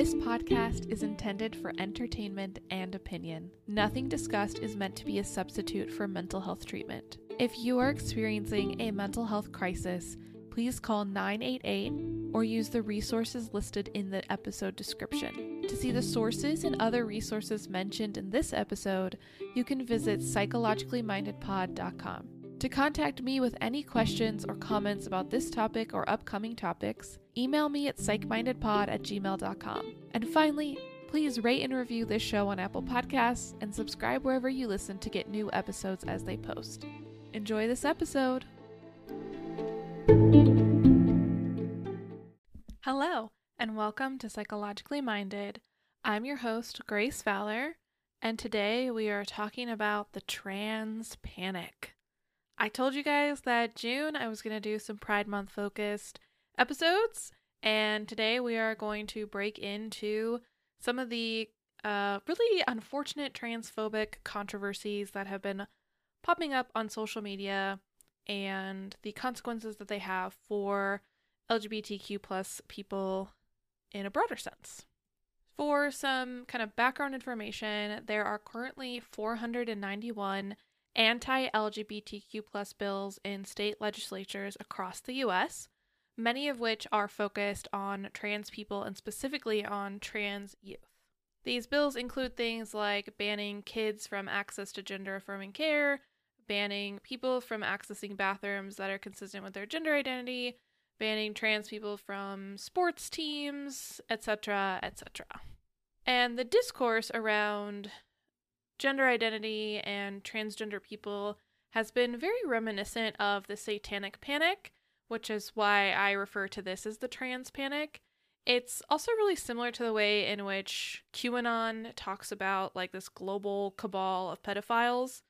This podcast is intended for entertainment and opinion. Nothing discussed is meant to be a substitute for mental health treatment. If you are experiencing a mental health crisis, please call 988 or use the resources listed in the episode description. To see the sources and other resources mentioned in this episode, you can visit psychologicallymindedpod.com. To contact me with any questions or comments about this topic or upcoming topics, email me at psychmindedpod at gmail.com. And finally, please rate and review this show on Apple Podcasts and subscribe wherever you listen to get new episodes as they post. Enjoy this episode! Hello, and welcome to Psychologically Minded. I'm your host, Grace Fowler, and today we are talking about the trans panic. I told you guys that June I was going to do some Pride Month focused episodes, and today we are going to break into some of the uh, really unfortunate transphobic controversies that have been popping up on social media and the consequences that they have for LGBTQ plus people in a broader sense. For some kind of background information, there are currently 491 anti LGBTQ plus bills in state legislatures across the US, many of which are focused on trans people and specifically on trans youth. These bills include things like banning kids from access to gender affirming care, banning people from accessing bathrooms that are consistent with their gender identity, banning trans people from sports teams, etc., etc. And the discourse around gender identity and transgender people has been very reminiscent of the satanic panic, which is why I refer to this as the trans panic. It's also really similar to the way in which QAnon talks about like this global cabal of pedophiles.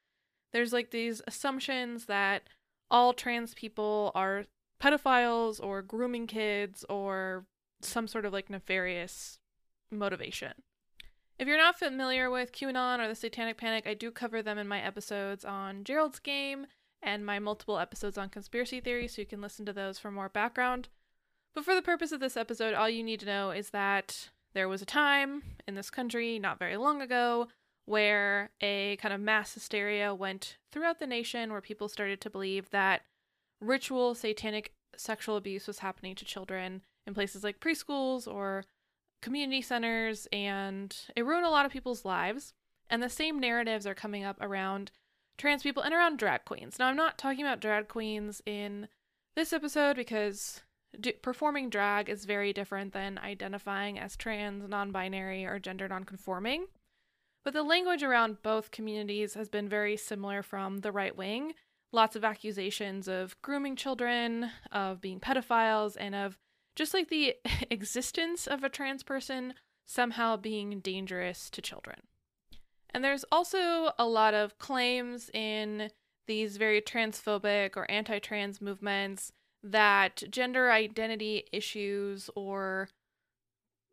There's like these assumptions that all trans people are pedophiles or grooming kids or some sort of like nefarious motivation. If you're not familiar with QAnon or the Satanic Panic, I do cover them in my episodes on Gerald's Game and my multiple episodes on conspiracy theories, so you can listen to those for more background. But for the purpose of this episode, all you need to know is that there was a time in this country not very long ago where a kind of mass hysteria went throughout the nation where people started to believe that ritual satanic sexual abuse was happening to children in places like preschools or community centers and it ruined a lot of people's lives. And the same narratives are coming up around trans people and around drag queens. Now, I'm not talking about drag queens in this episode because performing drag is very different than identifying as trans, non binary, or gender non-conforming. But the language around both communities has been very similar from the right wing. Lots of accusations of grooming children, of being pedophiles, and of just like the existence of a trans person somehow being dangerous to children. And there's also a lot of claims in these very transphobic or anti trans movements that gender identity issues or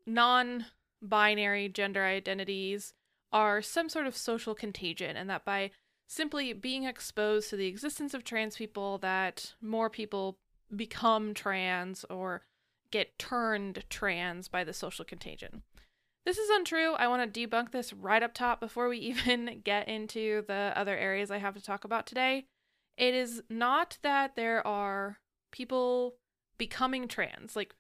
non binary gender identities are some sort of social contagion, and that by simply being exposed to the existence of trans people, that more people become trans or get turned trans by the social contagion. This is untrue. I want to debunk this right up top before we even get into the other areas I have to talk about today. It is not that there are people becoming trans. Like,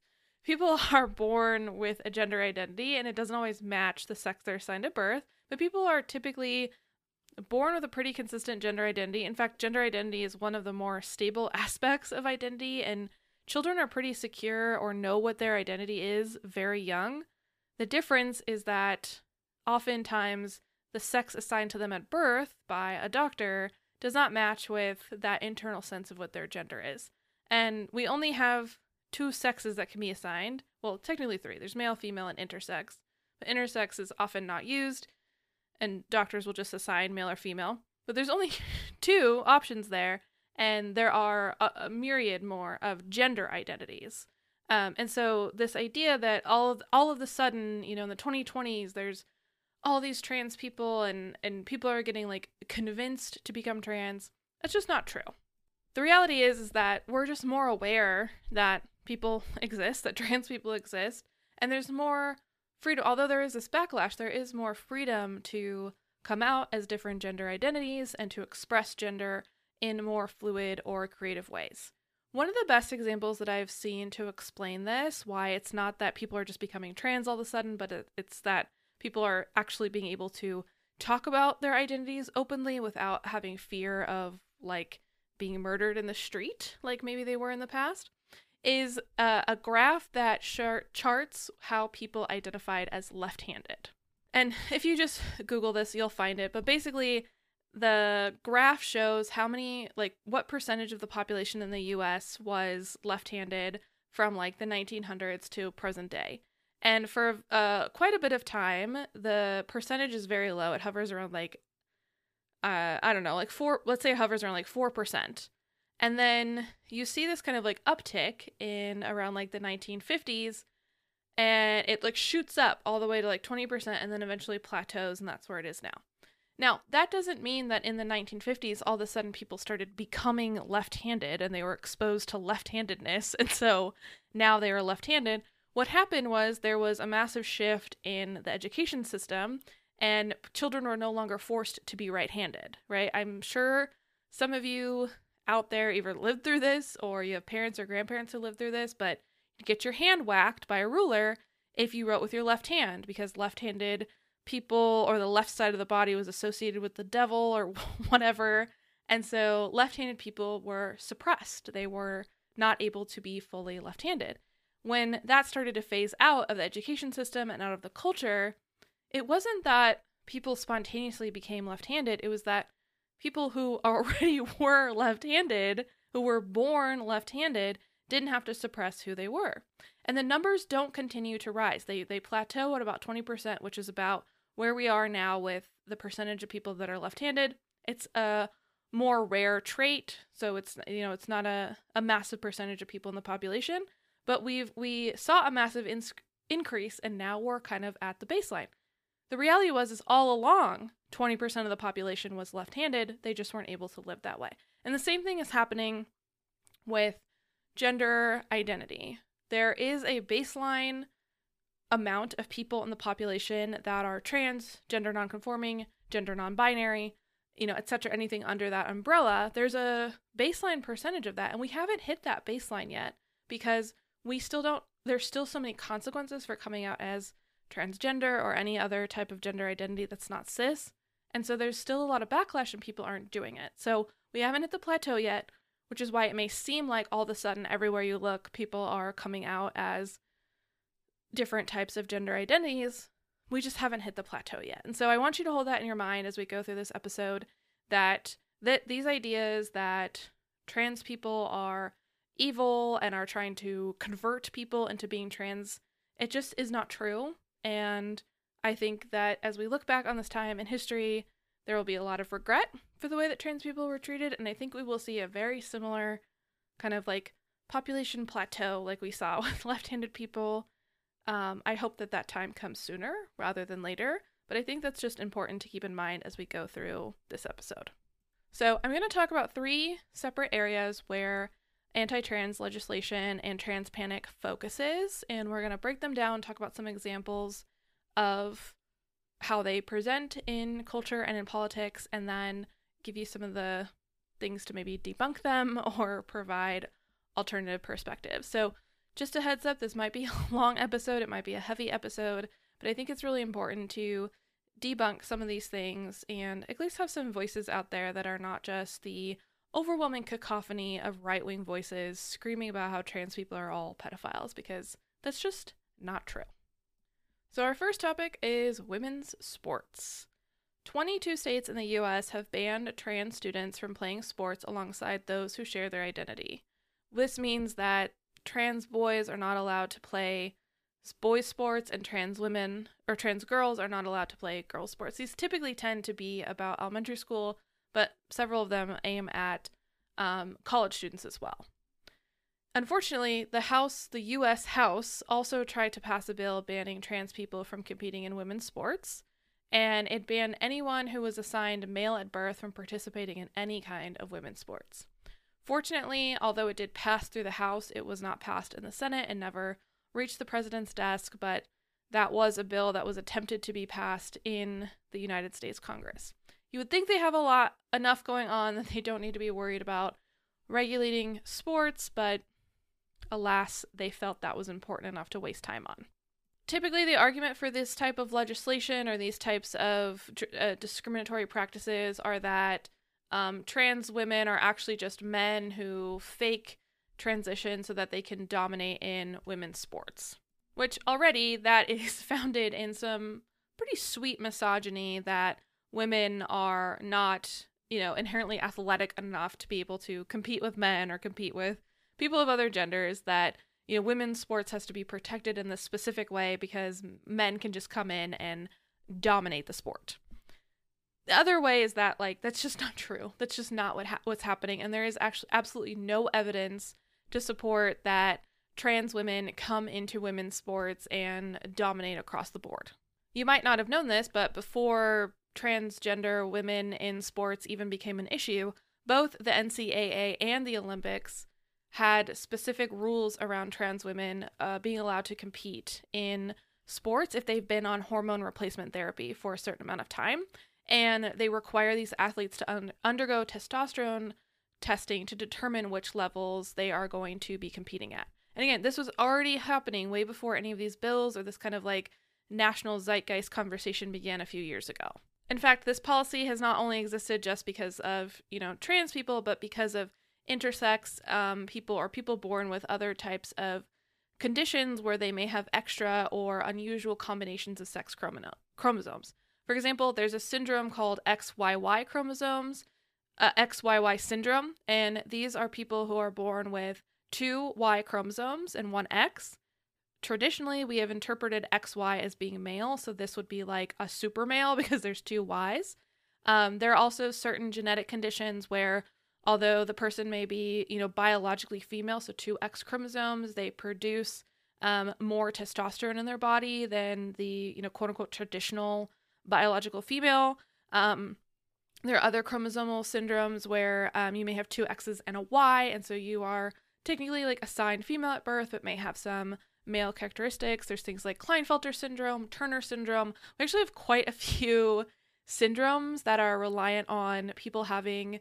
people are born with a gender identity and it doesn't always match the sex they're assigned at birth, but people are typically born with a pretty consistent gender identity. In fact, gender identity is one of the more stable aspects of identity and children are pretty secure or know what their identity is very young. The difference is that oftentimes the sex assigned to them at birth by a doctor does not match with that internal sense of what their gender is. And we only have two sexes that can be assigned. Well, technically three. There's male, female, and intersex. But intersex is often not used, and doctors will just assign male or female. But there's only two options there, and there are a, a myriad more of gender identities. Um, and so this idea that all of all of the sudden, you know, in the 2020s, there's all these trans people and and people are getting like convinced to become trans. That's just not true. The reality is is that we're just more aware that people exist, that trans people exist, and there's more freedom, although there is this backlash, there is more freedom to come out as different gender identities and to express gender in more fluid or creative ways. One of the best examples that I've seen to explain this, why it's not that people are just becoming trans all of a sudden, but it's that people are actually being able to talk about their identities openly without having fear of like being murdered in the street, like maybe they were in the past, is uh, a graph that sh- charts how people identified as left handed. And if you just Google this, you'll find it. But basically, the graph shows how many, like, what percentage of the population in the US was left handed from like the 1900s to present day. And for uh, quite a bit of time, the percentage is very low. It hovers around like, uh, I don't know, like four, let's say it hovers around like 4%. And then you see this kind of like uptick in around like the 1950s and it like shoots up all the way to like 20% and then eventually plateaus and that's where it is now. Now, that doesn't mean that in the 1950s all of a sudden people started becoming left-handed and they were exposed to left-handedness and so now they are left-handed. What happened was there was a massive shift in the education system and children were no longer forced to be right-handed, right? I'm sure some of you out there either lived through this or you have parents or grandparents who lived through this, but you get your hand whacked by a ruler if you wrote with your left hand because left-handed people or the left side of the body was associated with the devil or whatever. And so left-handed people were suppressed. They were not able to be fully left-handed. When that started to phase out of the education system and out of the culture, it wasn't that people spontaneously became left-handed, it was that people who already were left handed, who were born left handed, didn't have to suppress who they were. And the numbers don't continue to rise. They, they plateau at about 20%, which is about where we are now with the percentage of people that are left handed. It's a more rare trait, so it's you know it's not a, a massive percentage of people in the population, but we've we saw a massive in- increase and now we're kind of at the baseline. The reality was is all along 20% of the population was left-handed, they just weren't able to live that way. And the same thing is happening with gender identity. There is a baseline amount of people in the population that are trans, gender nonconforming, gender non-binary, you know, etc. anything under that umbrella. There's a baseline percentage of that and we haven't hit that baseline yet because we still don't there's still so many consequences for coming out as transgender or any other type of gender identity that's not cis. And so there's still a lot of backlash and people aren't doing it. So we haven't hit the plateau yet, which is why it may seem like all of a sudden everywhere you look, people are coming out as different types of gender identities. We just haven't hit the plateau yet. And so I want you to hold that in your mind as we go through this episode that that these ideas that trans people are evil and are trying to convert people into being trans, it just is not true. And I think that as we look back on this time in history, there will be a lot of regret for the way that trans people were treated. And I think we will see a very similar kind of like population plateau like we saw with left handed people. Um, I hope that that time comes sooner rather than later. But I think that's just important to keep in mind as we go through this episode. So, I'm going to talk about three separate areas where anti trans legislation and trans panic focuses, and we're going to break them down, talk about some examples of how they present in culture and in politics, and then give you some of the things to maybe debunk them or provide alternative perspectives. So, just a heads up, this might be a long episode, it might be a heavy episode, but I think it's really important to debunk some of these things and at least have some voices out there that are not just the overwhelming cacophony of right wing voices screaming about how trans people are all pedophiles because that's just not true. So, our first topic is women's sports. 22 states in the US have banned trans students from playing sports alongside those who share their identity. This means that trans boys are not allowed to play boys sports and trans women or trans girls are not allowed to play girls sports. These typically tend to be about elementary school but several of them aim at um, college students as well. Unfortunately, the House, the US House, also tried to pass a bill banning trans people from competing in women's sports, and it banned anyone who was assigned male at birth from participating in any kind of women's sports. Fortunately, although it did pass through the House, it was not passed in the Senate and never reached the president's desk, but that was a bill that was attempted to be passed in the United States Congress. You would think they have a lot enough going on that they don't need to be worried about regulating sports, but alas, they felt that was important enough to waste time on. Typically, the argument for this type of legislation or these types of uh, discriminatory practices are that um, trans women are actually just men who fake transition so that they can dominate in women's sports. Which already that is founded in some pretty sweet misogyny that women are not, you know, inherently athletic enough to be able to compete with men or compete with people of other genders that you know women's sports has to be protected in this specific way because men can just come in and dominate the sport the other way is that like that's just not true that's just not what ha- what's happening and there is actually absolutely no evidence to support that trans women come into women's sports and dominate across the board you might not have known this but before transgender women in sports even became an issue both the ncaa and the olympics had specific rules around trans women uh, being allowed to compete in sports if they've been on hormone replacement therapy for a certain amount of time. And they require these athletes to un- undergo testosterone testing to determine which levels they are going to be competing at. And again, this was already happening way before any of these bills or this kind of like national zeitgeist conversation began a few years ago. In fact, this policy has not only existed just because of, you know, trans people, but because of intersex um, people or people born with other types of conditions where they may have extra or unusual combinations of sex chromosomes. For example, there's a syndrome called XYY chromosomes, uh, XYY syndrome, and these are people who are born with two Y chromosomes and one X. Traditionally, we have interpreted XY as being male, so this would be like a super male because there's two Ys. Um, there are also certain genetic conditions where although the person may be, you know, biologically female, so two X chromosomes, they produce um, more testosterone in their body than the, you know, quote unquote traditional biological female. Um, there are other chromosomal syndromes where um, you may have two X's and a Y, and so you are technically like assigned female at birth, but may have some male characteristics. There's things like Klinefelter syndrome, Turner syndrome. We actually have quite a few syndromes that are reliant on people having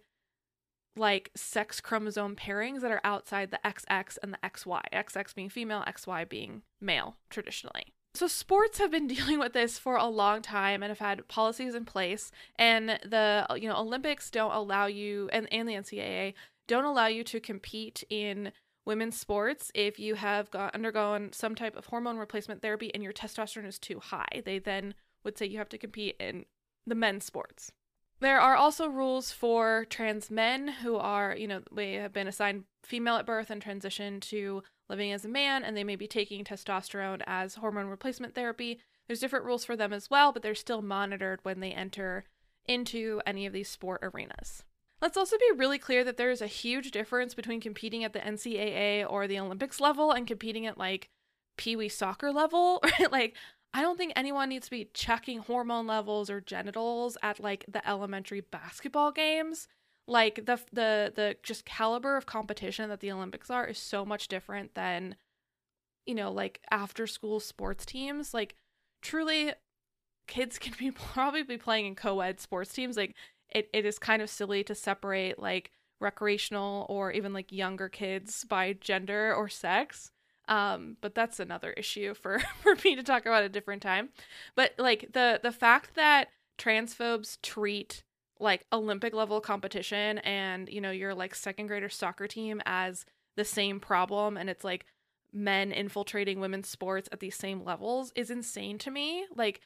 like sex chromosome pairings that are outside the XX and the XY, XX being female, XY being male traditionally. So sports have been dealing with this for a long time and have had policies in place and the you know Olympics don't allow you and, and the NCAA don't allow you to compete in women's sports if you have got, undergone some type of hormone replacement therapy and your testosterone is too high. They then would say you have to compete in the men's sports. There are also rules for trans men who are, you know, they have been assigned female at birth and transition to living as a man, and they may be taking testosterone as hormone replacement therapy. There's different rules for them as well, but they're still monitored when they enter into any of these sport arenas. Let's also be really clear that there is a huge difference between competing at the NCAA or the Olympics level and competing at like Pee Wee soccer level. Right? Like, I don't think anyone needs to be checking hormone levels or genitals at like the elementary basketball games. Like the the the just caliber of competition that the Olympics are is so much different than you know, like after school sports teams. Like truly kids can be probably be playing in co-ed sports teams. Like it, it is kind of silly to separate like recreational or even like younger kids by gender or sex um but that's another issue for for me to talk about a different time but like the the fact that transphobes treat like olympic level competition and you know your like second grader soccer team as the same problem and it's like men infiltrating women's sports at these same levels is insane to me. Like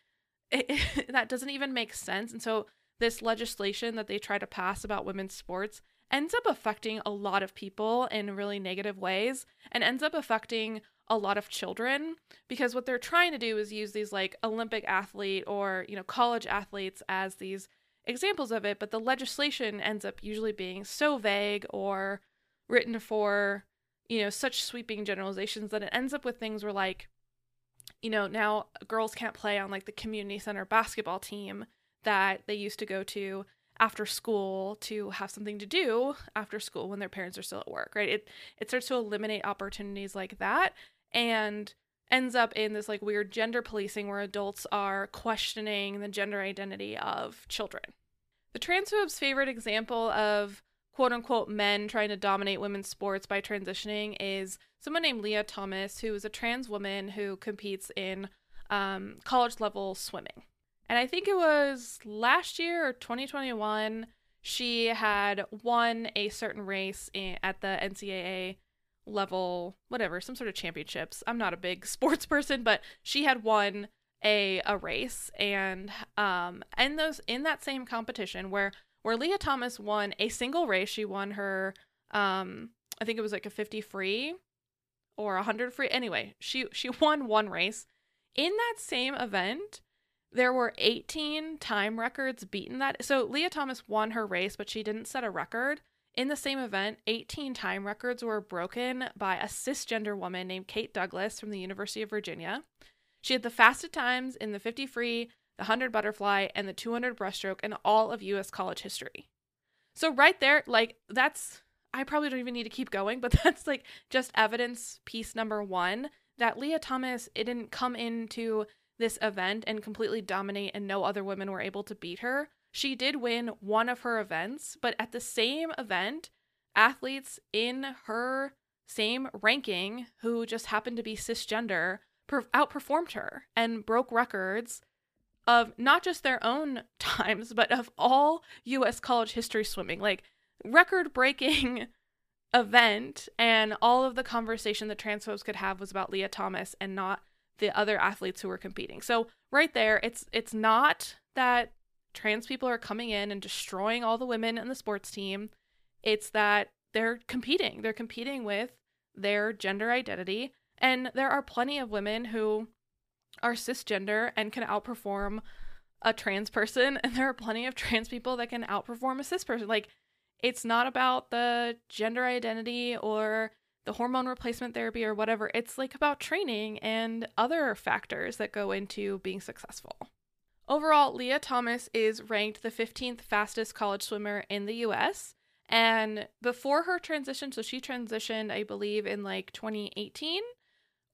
it, it, that doesn't even make sense. And so this legislation that they try to pass about women's sports ends up affecting a lot of people in really negative ways and ends up affecting a lot of children because what they're trying to do is use these like Olympic athlete or, you know, college athletes as these examples of it, but the legislation ends up usually being so vague or written for, you know, such sweeping generalizations that it ends up with things where like you know, now girls can't play on like the community center basketball team that they used to go to after school to have something to do after school when their parents are still at work, right? It it starts to eliminate opportunities like that and ends up in this like weird gender policing where adults are questioning the gender identity of children. The transphobes' favorite example of quote unquote men trying to dominate women's sports by transitioning is someone named Lia Thomas, who is a trans woman who competes in um, college level swimming. And I think it was last year or 2021, she had won a certain race in, at the NCAA level, whatever, some sort of championships. I'm not a big sports person, but she had won a a race and um and those in that same competition where where Lia Thomas won a single race, she won her um I think it was like a 50 free or a 100 free. Anyway, she she won one race. In that same event, there were 18 time records beaten that. So Lia Thomas won her race, but she didn't set a record. In the same event, 18 time records were broken by a cisgender woman named Kate Douglass from the University of Virginia. She had the fastest times in the 50 free, the 100 butterfly, and the 200 breaststroke in all of US college history. So, right there, like, that's, I probably don't even need to keep going, but that's like just evidence piece number one that Lia Thomas, it didn't come into this event and completely dominate, and no other women were able to beat her. She did win one of her events, but at the same event, athletes in her same ranking who just happened to be cisgender per- outperformed her and broke records of not just their own times, but of all US college history swimming. Like, record breaking event, and all of the conversation the transphobes could have was about Lia Thomas and not the other athletes who were competing. So, right there, it's it's not that trans people are coming in and destroying all the women in the sports team. It's that they're competing. They're competing with their gender identity. And there are plenty of women who are cisgender and can outperform a trans person. And there are plenty of trans people that can outperform a cis person. Like, it's not about the gender identity or the hormone replacement therapy or whatever. It's like about training and other factors that go into being successful. Overall, Lia Thomas is ranked the 15th fastest college swimmer in the US. And before her transition, so she transitioned, I believe, in like 2018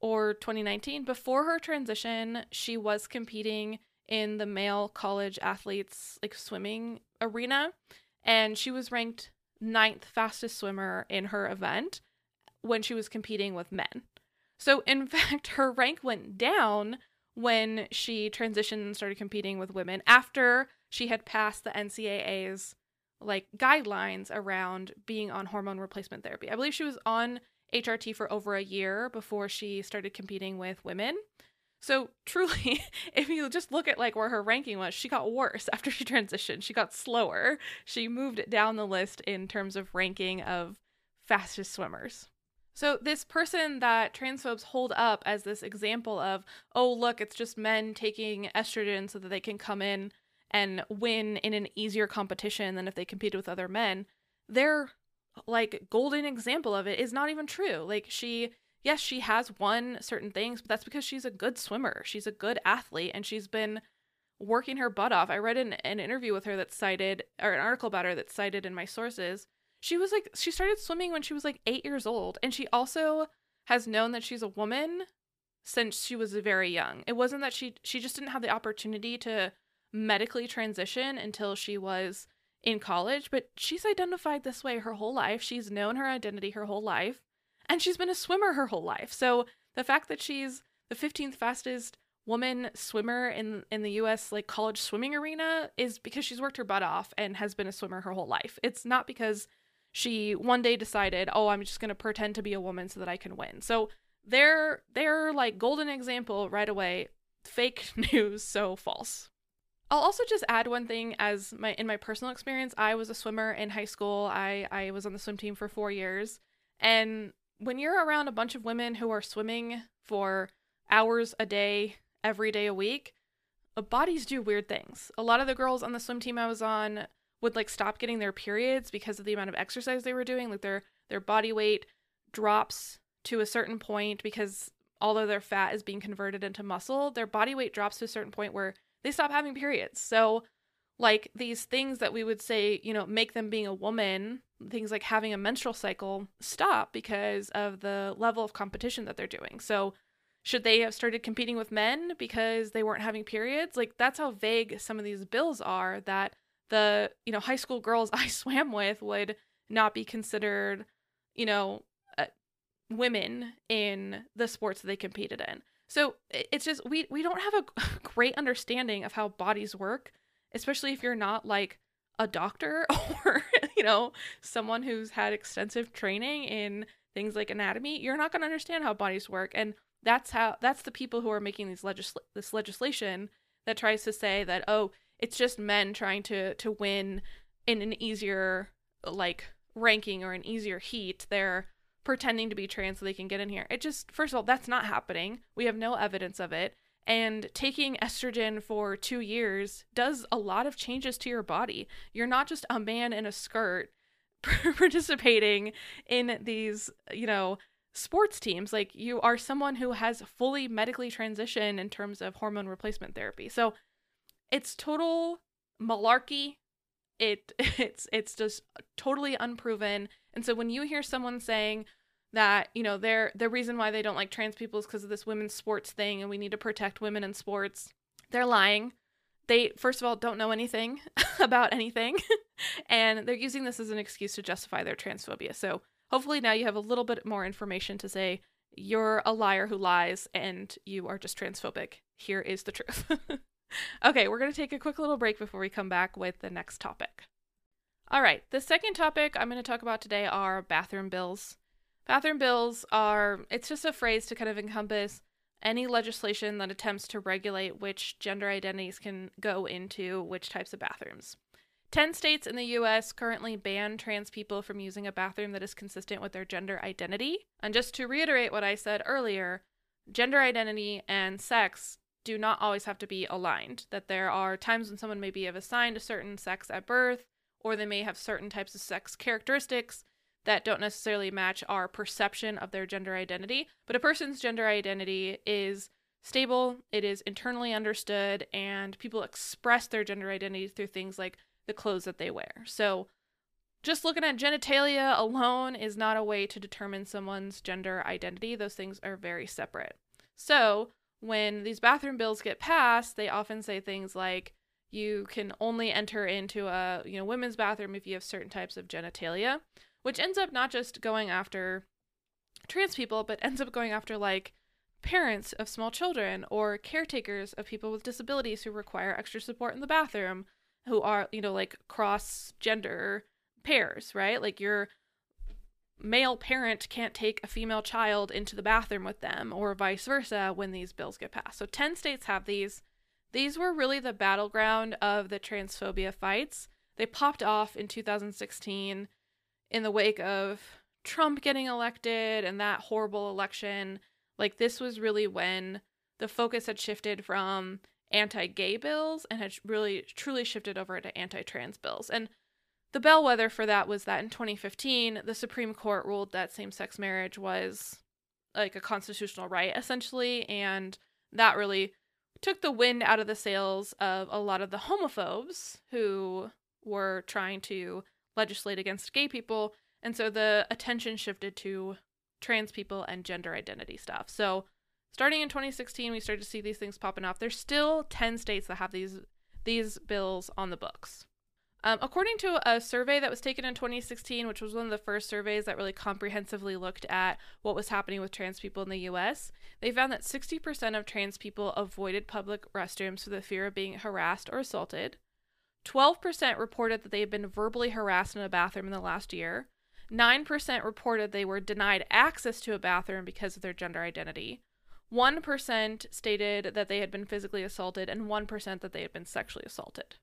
or 2019. Before her transition, she was competing in the male college athletes like swimming arena. And she was ranked ninth fastest swimmer in her event when she was competing with men. So, in fact, her rank went down when she transitioned and started competing with women after she had passed the NCAA's like guidelines around being on hormone replacement therapy. I believe she was on HRT for over a year before she started competing with women. So truly, if you just look at like where her ranking was, she got worse after she transitioned. She got slower. She moved down the list in terms of ranking of fastest swimmers. So, this person that transphobes hold up as this example of, oh, look, it's just men taking estrogen so that they can come in and win in an easier competition than if they competed with other men, their like golden example of it is not even true. Like, she, yes, she has won certain things, but that's because she's a good swimmer. She's a good athlete and she's been working her butt off. I read an, an interview with her that cited, or an article about her that cited in my sources she was like she started swimming when she was like 8 years old and she also has known that she's a woman since she was very young. It wasn't that she she just didn't have the opportunity to medically transition until she was in college, but she's identified this way her whole life. She's known her identity her whole life, and she's been a swimmer her whole life. So the fact that she's the 15th fastest woman swimmer in in the US like college swimming arena is because she's worked her butt off and has been a swimmer her whole life. It's not because she one day decided, "Oh, I'm just going to pretend to be a woman so that I can win." So they're they're like golden example right away. Fake news, so false. I'll also just add one thing as my in my personal experience, I was a swimmer in high school. I I was on the swim team for 4 years. And when you're around a bunch of women who are swimming for hours a day, every day a week, uh, bodies do weird things. A lot of the girls on the swim team I was on would like stop getting their periods because of the amount of exercise they were doing like their their body weight drops to a certain point because although their fat is being converted into muscle their body weight drops to a certain point where they stop having periods so like these things that we would say you know make them being a woman things like having a menstrual cycle stop because of the level of competition that they're doing so should they have started competing with men because they weren't having periods? Like that's how vague some of these bills are that the, you know, high school girls I swam with would not be considered, you know, uh, women in the sports that they competed in. So it's just we we don't have a great understanding of how bodies work, especially if you're not like a doctor or you know someone who's had extensive training in things like anatomy. You're not going to understand how bodies work, and that's how that's the people who are making these legisl- this legislation that tries to say that oh it's just men trying to to win in an easier like ranking or an easier heat they're pretending to be trans so they can get in here. It just first of all that's not happening. We have no evidence of it. And taking estrogen for 2 years does a lot of changes to your body. You're not just a man in a skirt participating in these you know sports teams. Like you are someone who has fully medically transitioned in terms of hormone replacement therapy. So it's total malarkey it it's it's just totally unproven and so when you hear someone saying that you know they're the reason why they don't like trans people is because of this women's sports thing and we need to protect women in sports they're lying they first of all don't know anything about anything and they're using this as an excuse to justify their transphobia so hopefully now you have a little bit more information to say you're a liar who lies and you are just transphobic. Here is the truth. Okay, we're going to take a quick little break before we come back with the next topic. All right, the second topic I'm going to talk about today are bathroom bills. Bathroom bills are, it's just a phrase to kind of encompass any legislation that attempts to regulate which gender identities can go into which types of bathrooms. 10 states in the US currently ban trans people from using a bathroom that is consistent with their gender identity. And just to reiterate what I said earlier, gender identity and sex do not always have to be aligned. That there are times when someone may be assigned a certain sex at birth, or they may have certain types of sex characteristics that don't necessarily match our perception of their gender identity. But a person's gender identity is stable, it is internally understood, and people express their gender identity through things like the clothes that they wear. So just looking at genitalia alone is not a way to determine someone's gender identity. Those things are very separate. So when these bathroom bills get passed, they often say things like you can only enter into a you know women's bathroom if you have certain types of genitalia, which ends up not just going after trans people, but ends up going after like parents of small children or caretakers of people with disabilities who require extra support in the bathroom who are, you know, like cross gender pairs, right? Like your male parent can't take a female child into the bathroom with them or vice versa when these bills get passed. So 10 states have these. These were really the battleground of the transphobia fights. They popped off in 2016 in the wake of Trump getting elected and that horrible election. Like, this was really when the focus had shifted from anti gay bills and had really truly shifted over to anti trans bills. And the bellwether for that was that in 2015, the Supreme Court ruled that same sex marriage was like a constitutional right, essentially. And that really took the wind out of the sails of a lot of the homophobes who were trying to legislate against gay people. And so the attention shifted to trans people and gender identity stuff. So starting in 2016 we started to see these things popping off there's still 10 states that have these these bills on the books um, according to a survey that was taken in 2016 which was one of the first surveys that really comprehensively looked at what was happening with trans people in the us they found that 60% of trans people avoided public restrooms for the fear of being harassed or assaulted. 12% reported that they had been verbally harassed in a bathroom in the last year. 9% reported they were denied access to a bathroom because of their gender identity. 1% stated that they had been physically assaulted, and 1% that they had been sexually assaulted.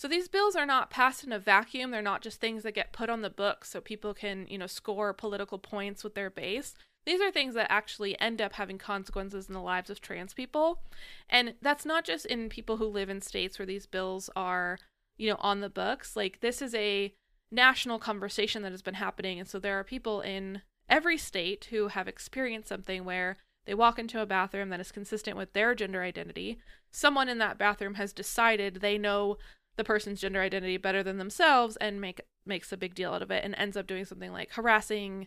So these bills are not passed in a vacuum. They're not just things that get put on the books so people can, you know, score political points with their base. These are things that actually end up having consequences in the lives of trans people. And that's not just in people who live in states where these bills are, you know, on the books. Like this is a national conversation that has been happening. And so there are people in every state who have experienced something where they walk into a bathroom that is consistent with their gender identity. Someone in that bathroom has decided they know the person's gender identity better than themselves and make makes a big deal out of it and ends up doing something like harassing,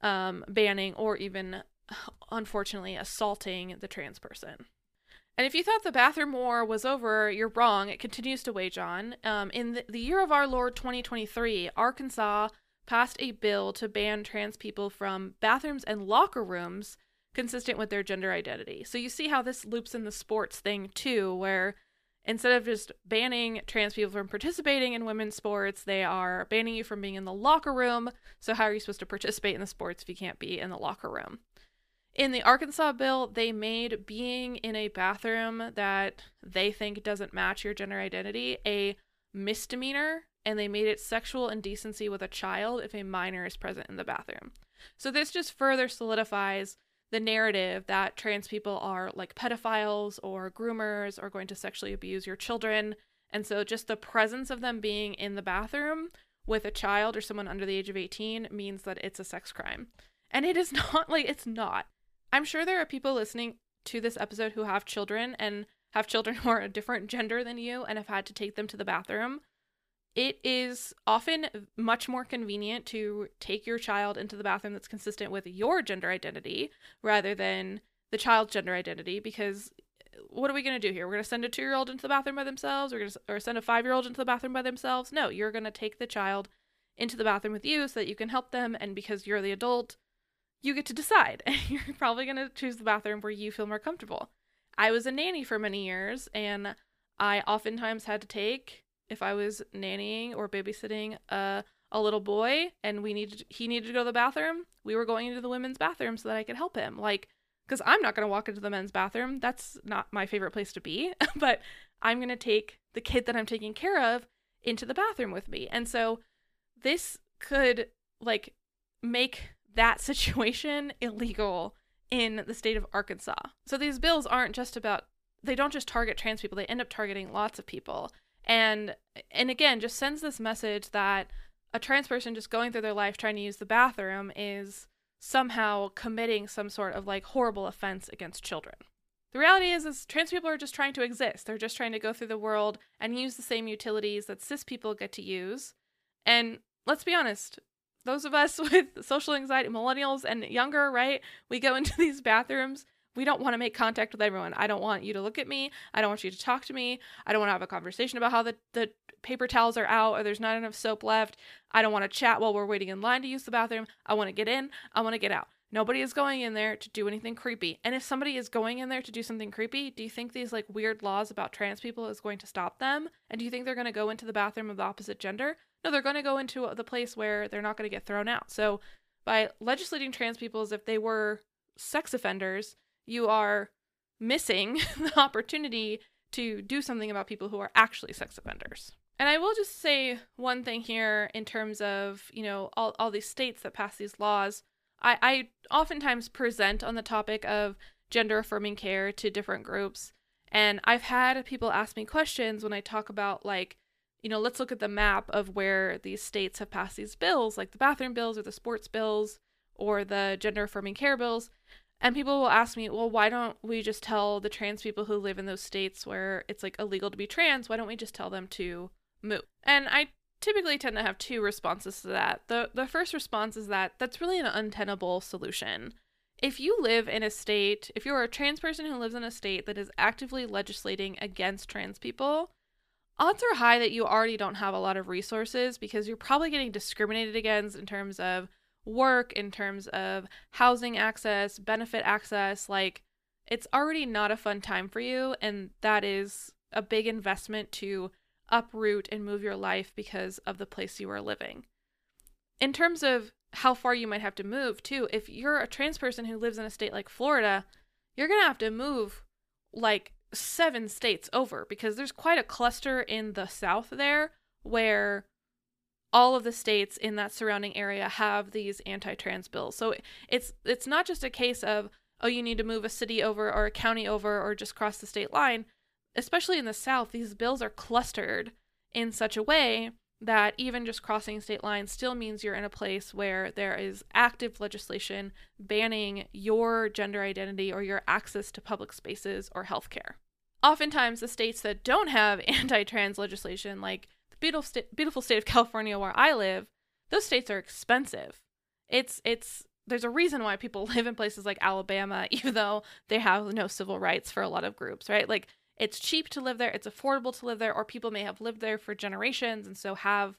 um, banning, or even unfortunately assaulting the trans person. And if you thought the bathroom war was over, you're wrong. It continues to wage on. Um, in the, the year of our Lord 2023, Arkansas passed a bill to ban trans people from bathrooms and locker rooms consistent with their gender identity. So you see how this loops in the sports thing too, where instead of just banning trans people from participating in women's sports, they are banning you from being in the locker room. So, how are you supposed to participate in the sports if you can't be in the locker room? In the Arkansas bill, they made being in a bathroom that they think doesn't match your gender identity a misdemeanor, and they made it sexual indecency with a child if a minor is present in the bathroom. So, this just further solidifies the narrative that trans people are like pedophiles or groomers or going to sexually abuse your children. And so, just the presence of them being in the bathroom with a child or someone under the age of 18 means that it's a sex crime. And it is not like it's not. I'm sure there are people listening to this episode who have children and have children who are a different gender than you and have had to take them to the bathroom. It is often much more convenient to take your child into the bathroom that's consistent with your gender identity rather than the child's gender identity because uh, what are we going to do here? We're going to send a 2-year-old into the bathroom by themselves, we're going to or send a 5-year-old into the bathroom by themselves? No, you're going to take the child into the bathroom with you so that you can help them and because you're the adult, you get to decide. And you're probably going to choose the bathroom where you feel more comfortable. I was a nanny for many years, and I oftentimes had to take, if I was nannying or babysitting a, a little boy and we needed he needed to go to the bathroom, we were going into the women's bathroom so that I could help him. Like, because I'm not going to walk into the men's bathroom. That's not my favorite place to be. but I'm going to take the kid that I'm taking care of into the bathroom with me. And so this could like make that situation illegal in the state of Arkansas. So these bills aren't just about they don't just target trans people, they end up targeting lots of people. And and again, just sends this message that a trans person just going through their life trying to use the bathroom is somehow committing some sort of like horrible offense against children. The reality is is trans people are just trying to exist. They're just trying to go through the world and use the same utilities that cis people get to use. And let's be honest, those of us with social anxiety, millennials and younger, right? We go into these bathrooms. We don't want to make contact with everyone. I don't want you to look at me. I don't want you to talk to me. I don't want to have a conversation about how the, the paper towels are out or there's not enough soap left. I don't want to chat while we're waiting in line to use the bathroom. I want to get in. I want to get out. Nobody is going in there to do anything creepy. And if somebody is going in there to do something creepy, do you think these like weird laws about trans people is going to stop them? And do you think they're going to go into the bathroom of the opposite gender? No, they're going to go into the place where they're not going to get thrown out. So by legislating trans people as if they were sex offenders, you are missing the opportunity to do something about people who are actually sex offenders. And I will just say one thing here in terms of, you know, all, all these states that pass these laws. I, I oftentimes present on the topic of gender affirming care to different groups. And I've had people ask me questions when I talk about like you know, let's look at the map of where these states have passed these bills, like the bathroom bills or the sports bills or the gender affirming care bills. And people will ask me, well, why don't we just tell the trans people who live in those states where it's like illegal to be trans, why don't we just tell them to move? And I typically tend to have two responses to that. The the first response is that that's really an untenable solution. If you live in a state, if you're a trans person who lives in a state that is actively legislating against trans people, odds are high that you already don't have a lot of resources because you're probably getting discriminated against in terms of work, in terms of housing access, benefit access. Like, it's already not a fun time for you. And that is a big investment to uproot and move your life because of the place you are living. In terms of how far you might have to move, too, if you're a trans person who lives in a state like Florida, you're going to have to move like seven states over because there's quite a cluster in the south there where all of the states in that surrounding area have these anti-trans bills. So it's it's not just a case of oh you need to move a city over or a county over or just cross the state line. Especially in the south, these bills are clustered in such a way that even just crossing state lines still means you're in a place where there is active legislation banning your gender identity or your access to public spaces or healthcare. Oftentimes, the states that don't have anti trans legislation, like beautiful, sta- beautiful state of California where I live, those states are expensive. It's it's there's a reason why people live in places like Alabama, even though they have no civil rights for a lot of groups, right? Like it's cheap to live there, it's affordable to live there, or people may have lived there for generations and so have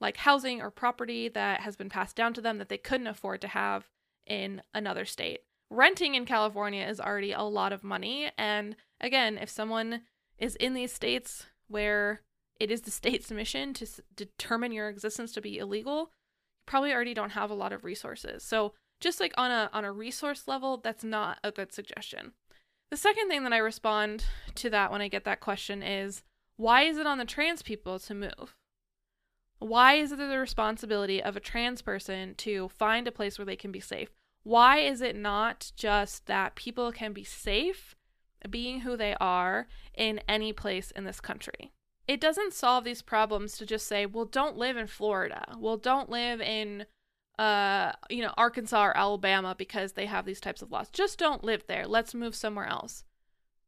like housing or property that has been passed down to them that they couldn't afford to have in another state. Renting in California is already a lot of money. And again, if someone is in these states where it is the state's mission to s- determine your existence to be illegal, you probably already don't have a lot of resources. So just like on a on a resource level, that's not a good suggestion. The second thing that I respond to that when I get that question is why is it on the trans people to move? Why is it the responsibility of a trans person to find a place where they can be safe? Why is it not just that people can be safe being who they are in any place in this country? It doesn't solve these problems to just say, well, don't live in Florida. Well, don't live in uh, you know, Arkansas or Alabama because they have these types of laws. Just don't live there. Let's move somewhere else.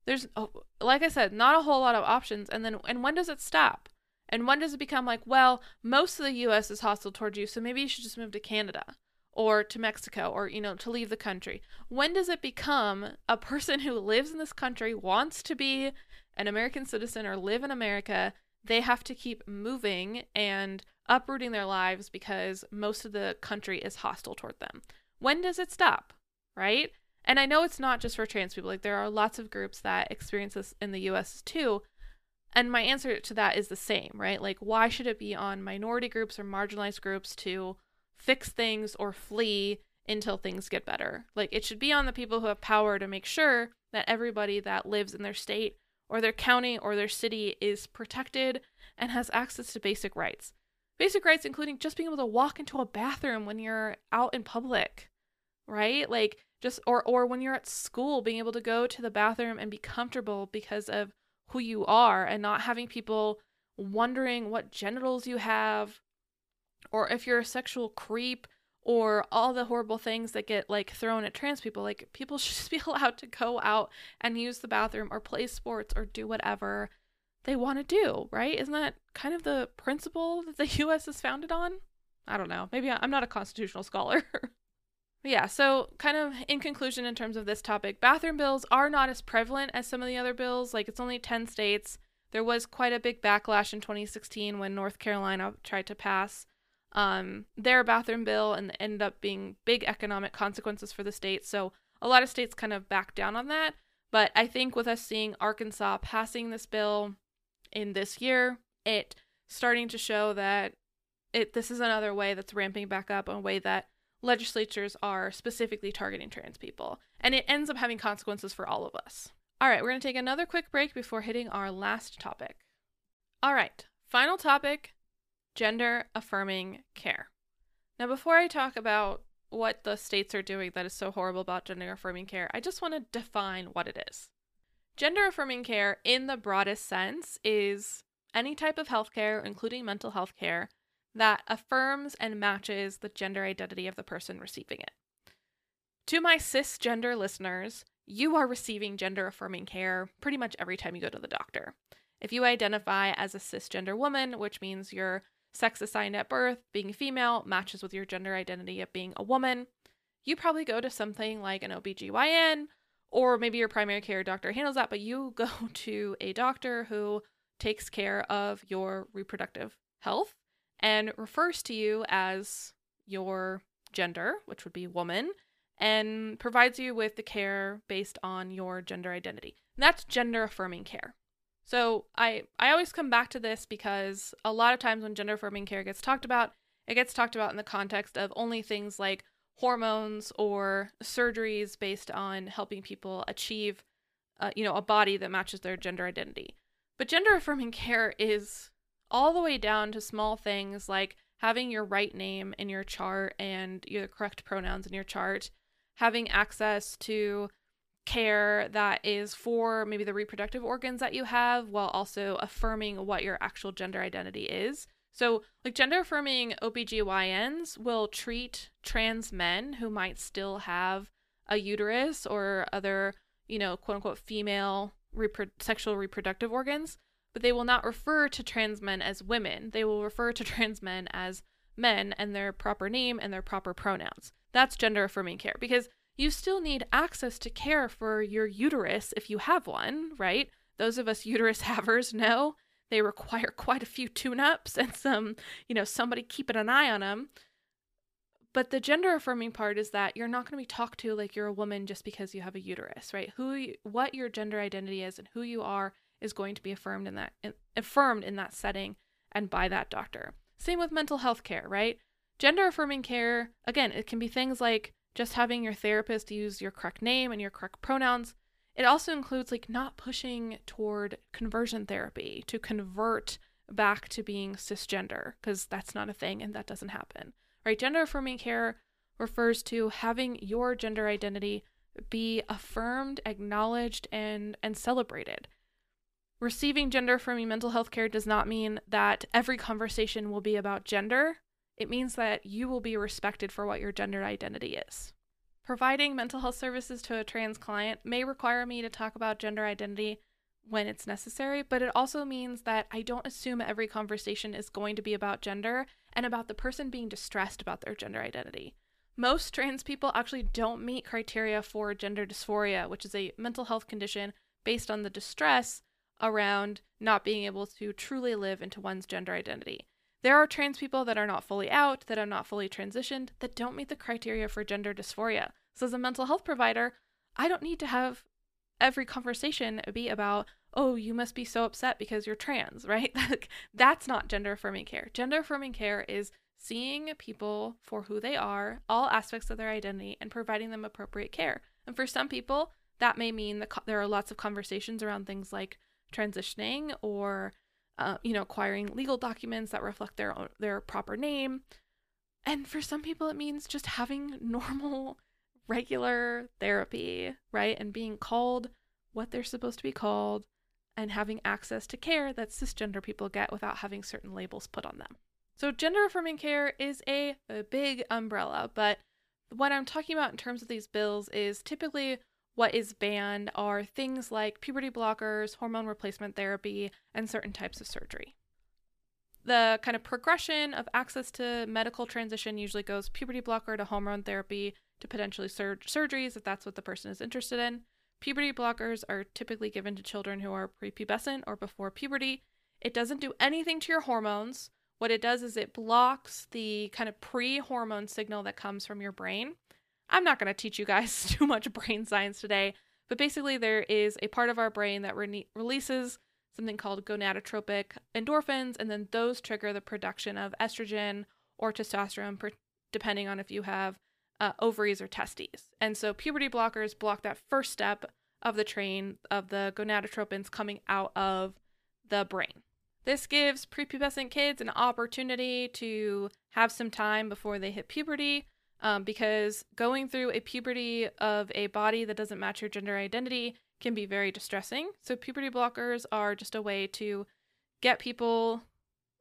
There's oh, like I said, not a whole lot of options. And then and when does it stop? And when does it become like, well, most of the US is hostile towards you, so maybe you should just move to Canada or to Mexico or, you know, to leave the country? When does it become a person who lives in this country, wants to be an American citizen or live in America, they have to keep moving and uprooting their lives because most of the country is hostile toward them. When does it stop? Right? And I know it's not just for trans people, like, there are lots of groups that experience this in the US too. And my answer to that is the same, right? Like, why should it be on minority groups or marginalized groups to fix things or flee until things get better? Like, it should be on the people who have power to make sure that everybody that lives in their state or their county or their city is protected and has access to basic rights. Basic rights including just being able to walk into a bathroom when you're out in public, right? Like just or or when you're at school being able to go to the bathroom and be comfortable because of who you are and not having people wondering what genitals you have or if you're a sexual creep or all the horrible things that get like thrown at trans people like people should just be allowed to go out and use the bathroom or play sports or do whatever they want to do right? Isn't that kind of the principle that the us is founded on? I don't know. Maybe i'm not a constitutional scholar. Yeah so kind of in conclusion in terms of this topic bathroom bills are not as prevalent as some of the other bills. Like it's only 10 states. There was quite a big backlash in 2016 when north carolina tried to pass um, their bathroom bill and ended up being big economic consequences for the state. So a lot of states kind of backed down on that. But I think with us seeing Arkansas passing this bill in this year, it starting to show that it this is another way that's ramping back up, a way that legislatures are specifically targeting trans people. And it ends up having consequences for all of us. All right, we're going to take another quick break before hitting our last topic. All right, final topic gender affirming care. Now, before I talk about what the states are doing that is so horrible about gender affirming care, I just want to define what it is. Gender affirming care, in the broadest sense, is any type of healthcare, including mental health care, that affirms and matches the gender identity of the person receiving it. To my cisgender listeners, you are receiving gender affirming care pretty much every time you go to the doctor. If you identify as a cisgender woman, which means you're sex assigned at birth, being a female, matches with your gender identity of being a woman, you probably go to something like an OBGYN or maybe your primary care doctor handles that, but you go to a doctor who takes care of your reproductive health and refers to you as your gender, which would be woman, and provides you with the care based on your gender identity. That's gender affirming care. So I I always come back to this because a lot of times when gender affirming care gets talked about, it gets talked about in the context of only things like hormones or surgeries based on helping people achieve uh, you know a body that matches their gender identity. But gender affirming care is all the way down to small things like having your right name in your chart and your correct pronouns in your chart, having access to care that is for maybe the reproductive organs that you have while also affirming what your actual gender identity is. So, like gender affirming OBGYNs will treat trans men who might still have a uterus or other, you know, quote unquote female repro- sexual reproductive organs, but they will not refer to trans men as women. They will refer to trans men as men and their proper name and their proper pronouns. That's gender affirming care because you still need access to care for your uterus if you have one, right? Those of us uterus havers know they require quite a few tune ups and some, you know, somebody keeping an eye on them. But the gender affirming part is that you're not going to be talked to like you're a woman just because you have a uterus, right? Who, you, what your gender identity is and who you are is going to be affirmed in that affirmed in that setting and by that doctor. Same with mental health care, right? Gender affirming care, again, it can be things like just having your therapist use your correct name and your correct pronouns. It also includes like not pushing toward conversion therapy to convert back to being cisgender because that's not a thing and that doesn't happen. Right? Gender affirming care refers to having your gender identity be affirmed, acknowledged and and celebrated. Receiving gender affirming mental health care does not mean that every conversation will be about gender. It means that you will be respected for what your gender identity is. Providing mental health services to a trans client may require me to talk about gender identity when it's necessary, but it also means that I don't assume every conversation is going to be about gender and about the person being distressed about their gender identity. Most trans people actually don't meet criteria for gender dysphoria, which is a mental health condition based on the distress around not being able to truly live into one's gender identity. There are trans people that are not fully out, that are not fully transitioned, that don't meet the criteria for gender dysphoria. So, as a mental health provider, I don't need to have every conversation be about, oh, you must be so upset because you're trans, right? That's not gender affirming care. Gender affirming care is seeing people for who they are, all aspects of their identity, and providing them appropriate care. And for some people, that may mean that there are lots of conversations around things like transitioning or uh, you know acquiring legal documents that reflect their own, their proper name. And for some people it means just having normal regular therapy right? And being called what they're supposed to be called and having access to care that cisgender people get without having certain labels put on them. So gender affirming care is a, a big umbrella but what i'm talking about in terms of these bills is typically what is banned are things like puberty blockers, hormone replacement therapy, and certain types of surgery. The kind of progression of access to medical transition usually goes puberty blocker to hormone therapy to potentially sur- surgeries if that's what the person is interested in. Puberty blockers are typically given to children who are prepubescent or before puberty. It doesn't do anything to your hormones. What it does is it blocks the kind of pre hormone signal that comes from your brain. I'm not going to teach you guys too much brain science today, but basically, there is a part of our brain that re- releases something called gonadotropic endorphins, and then those trigger the production of estrogen or testosterone, per- depending on if you have uh, ovaries or testes. And so, puberty blockers block that first step of the train of the gonadotropins coming out of the brain. This gives prepubescent kids an opportunity to have some time before they hit puberty um, because going through a puberty of a body that doesn't match your gender identity can be very distressing. So, puberty blockers are just a way to get people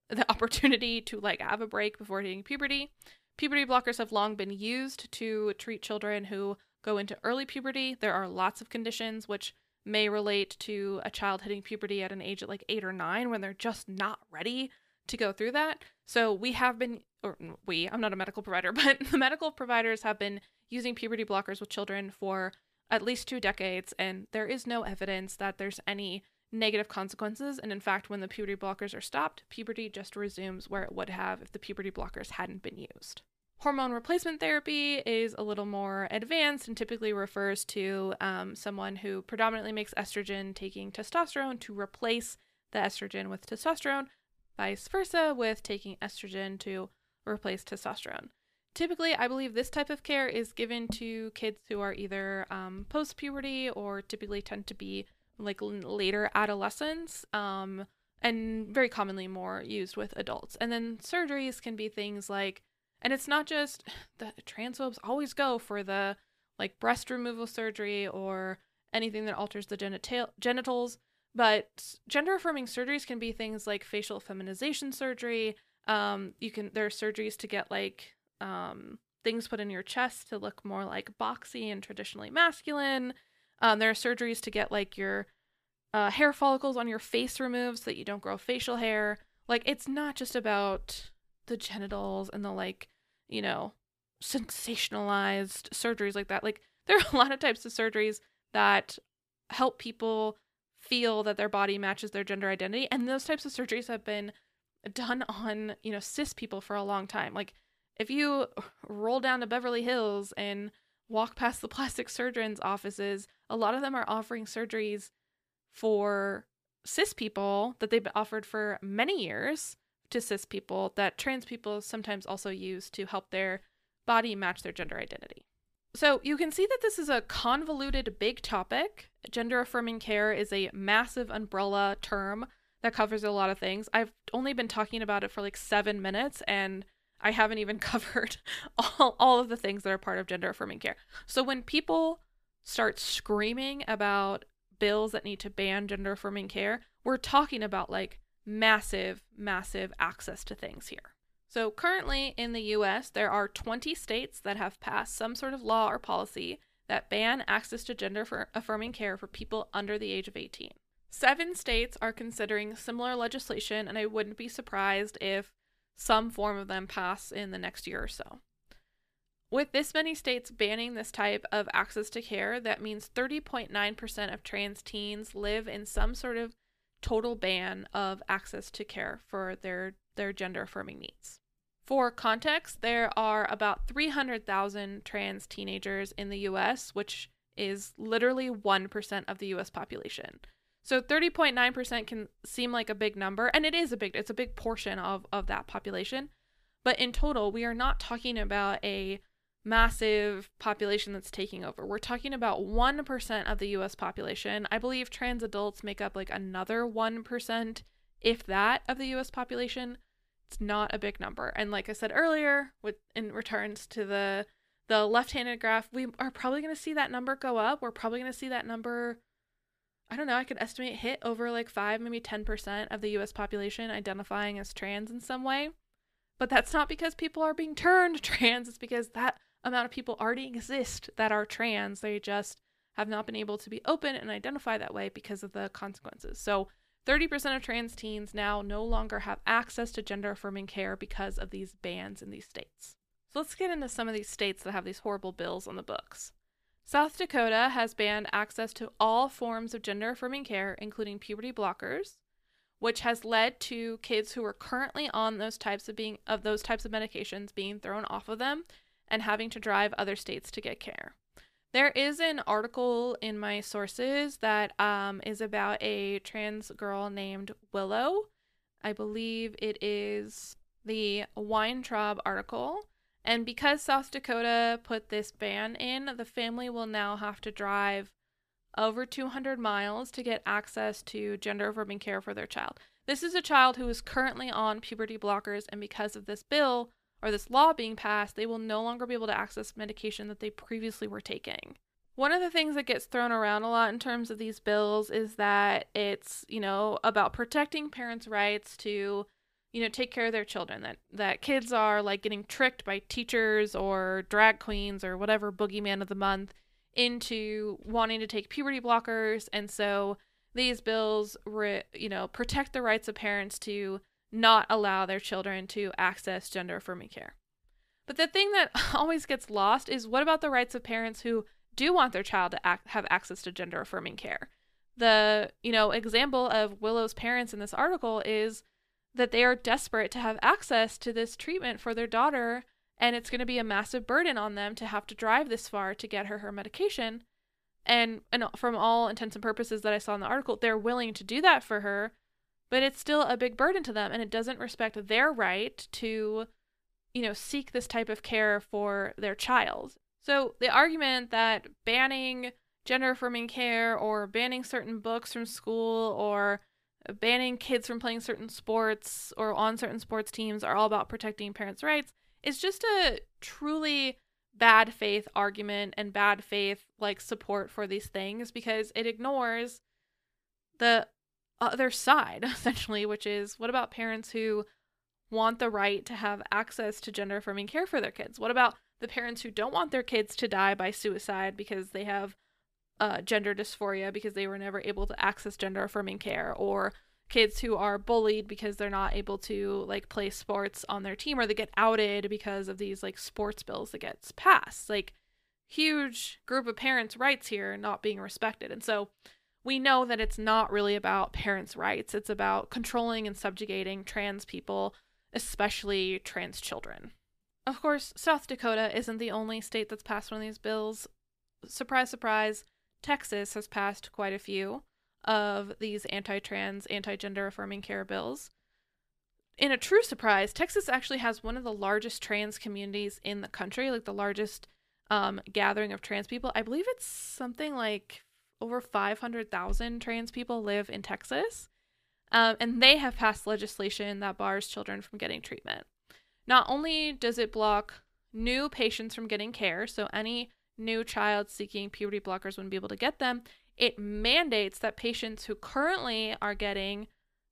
the opportunity to like have a break before hitting puberty. Puberty blockers have long been used to treat children who go into early puberty. There are lots of conditions which may relate to a child hitting puberty at an age of like eight or nine when they're just not ready to go through that. So we have been, or we, I'm not a medical provider, but the medical providers have been using puberty blockers with children for at least two decades, and there is no evidence that there's any negative consequences. And in fact, when the puberty blockers are stopped, puberty just resumes where it would have if the puberty blockers hadn't been used. Hormone replacement therapy is a little more advanced and typically refers to um, someone who predominantly makes estrogen taking testosterone to replace the estrogen with testosterone vice versa with taking estrogen to replace testosterone. Typically, I believe this type of care is given to kids who are either um, post puberty or typically tend to be like later adolescents, um, and very commonly more used with adults. And then surgeries can be things like, and it's not just the transphobes always go for the like breast removal surgery or anything that alters the genital- genitals. But gender affirming surgeries can be things like facial feminization surgery. Um, you can there are surgeries to get like um, things put in your chest to look more like boxy and traditionally masculine. Um, there are surgeries to get like your uh, hair follicles on your face removed so that you don't grow facial hair. Like it's not just about the genitals and the like, you know, sensationalized surgeries like that. Like there are a lot of types of surgeries that help people feel that their body matches their gender identity and those types of surgeries have been done on, you know, cis people for a long time. Like if you roll down to Beverly Hills and walk past the plastic surgeons offices, a lot of them are offering surgeries for cis people that they've been offered for many years to cis people that trans people sometimes also use to help their body match their gender identity. So you can see that this is a convoluted big topic. Gender affirming care is a massive umbrella term that covers a lot of things. I've only been talking about it for like seven minutes and I haven't even covered all, all of the things that are part of gender affirming care. So when people start screaming about bills that need to ban gender affirming care, we're talking about like massive, massive access to things here. So currently in the US, there are 20 states that have passed some sort of law or policy that ban access to gender affirming care for people under the age of 18. Seven states are considering similar legislation, and I wouldn't be surprised if some form of them pass in the next year or so. With this many states banning this type of access to care, that means 30.9% of trans teens live in some sort of total ban of access to care for their, their gender affirming needs. For context, there are about 300,000 trans teenagers in the US, which is literally 1% of the US population. So 30.9% can seem like a big number, and it is a big it's a big portion of of that population. But in total, we are not talking about a massive population that's taking over. We're talking about 1% of the US population. I believe trans adults make up like another 1%, if that, of the US population. It's not a big number. And like I said earlier, with in returns to the the left-handed graph, we are probably going to see that number go up. We're probably going to see that number I don't know, I could estimate hit over like 5, maybe 10% of the US population identifying as trans in some way. But that's not because people are being turned trans, it's because that amount of people already exist that are trans. They just have not been able to be open and identify that way because of the consequences. So 30% of trans teens now no longer have access to gender affirming care because of these bans in these states. So let's get into some of these states that have these horrible bills on the books. South Dakota has banned access to all forms of gender affirming care, including puberty blockers, which has led to kids who are currently on those types of being of those types of medications being thrown off of them and having to drive other states to get care. There is an article in my sources that um, is about a trans girl named Willow. I believe it is the Weintraub article and because South Dakota put this ban in, the family will now have to drive over 200 miles to get access to gender affirming care for their child. This is a child who is currently on puberty blockers, and because of this bill or this law being passed, they will no longer be able to access medication that they previously were taking. One of the things that gets thrown around a lot in terms of these bills is that it's, you know, about protecting parents' rights to you know take care of their children that that kids are like getting tricked by teachers or drag queens or whatever boogeyman of the month into wanting to take puberty blockers. And so these bills re, you know protect the rights of parents to not allow their children to access gender affirming care. But the thing that always gets lost is what about the rights of parents who do want their child to act, have access to gender affirming care? The you know example of willow's parents in this article is that they are desperate to have access to this treatment for their daughter and it's going to be a massive burden on them to have to drive this far to get her her medication. And and from all intents and purposes that I saw in the article they're willing to do that for her but it's still a big burden to them and it doesn't respect their right to you know seek this type of care for their child. So the argument that banning gender affirming care or banning certain books from school or banning kids from playing certain sports or on certain sports teams are all about protecting parents' rights. It's just a truly bad faith argument and bad faith like support for these things because it ignores the other side essentially which is what about parents who want the right to have access to gender affirming care for their kids? What about the parents who don't want their kids to die by suicide because they have uh, gender dysphoria because they were never able to access gender affirming care or kids who are bullied because they're not able to like play sports on their team or they get outed because of these like sports bills that gets passed. Like huge group of parents' rights here not being respected. And so we know that it's not really about parents' rights. It's about controlling and subjugating trans people, especially trans children. Of course, South Dakota isn't the only state that's passed one of these bills. Surprise, surprise, Texas has passed quite a few of these anti trans, anti gender affirming care bills. In a true surprise, Texas actually has one of the largest trans communities in the country, like the largest um, gathering of trans people. I believe it's something like over 500,000 trans people live in Texas. Um, and they have passed legislation that bars children from getting treatment. Not only does it block new patients from getting care, so any new child seeking puberty blockers wouldn't be able to get them, it mandates that patients who currently are getting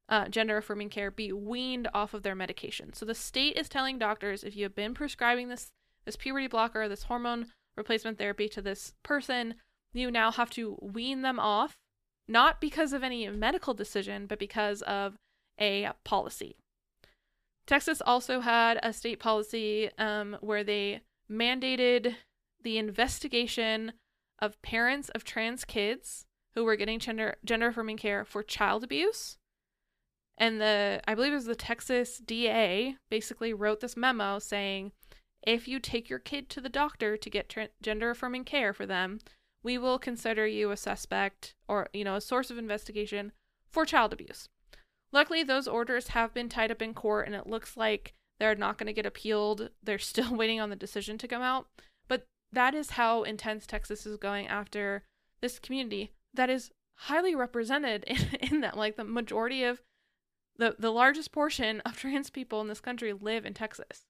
uh, gender affirming care be weaned off of their medication. So the state is telling doctors if you have been prescribing this this puberty blocker, this hormone replacement therapy to this person, you now have to wean them off, not because of any medical decision, but because of a policy. Texas also had a state policy um, where they mandated the investigation of parents of trans kids who were getting gender gender affirming care for child abuse. And the I believe it was the Texas DA basically wrote this memo saying if you take your kid to the doctor to get tra- gender affirming care for them, we will consider you a suspect or you know a source of investigation for child abuse. Luckily, those orders have been tied up in court, and it looks like they're not going to get appealed. They're still waiting on the decision to come out. That is how intense Texas is going after this community that is highly represented in, in that. Like the majority of the, the largest portion of trans people in this country live in Texas.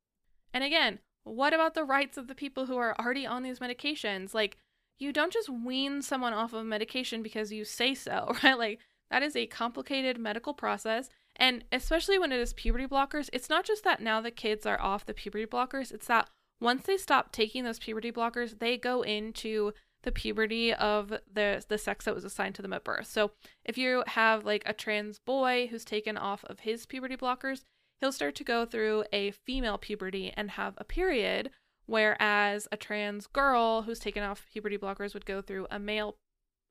And again, what about the rights of the people who are already on these medications? Like, you don't just wean someone off of medication because you say so, right? Like, that is a complicated medical process. And especially when it is puberty blockers, it's not just that now the kids are off the puberty blockers, it's that once they stop taking those puberty blockers, they go into the puberty of the the sex that was assigned to them at birth. So if you have like a trans boy who's taken off of his puberty blockers, he'll start to go through a female puberty and have a period, whereas a trans girl who's taken off puberty blockers would go through a male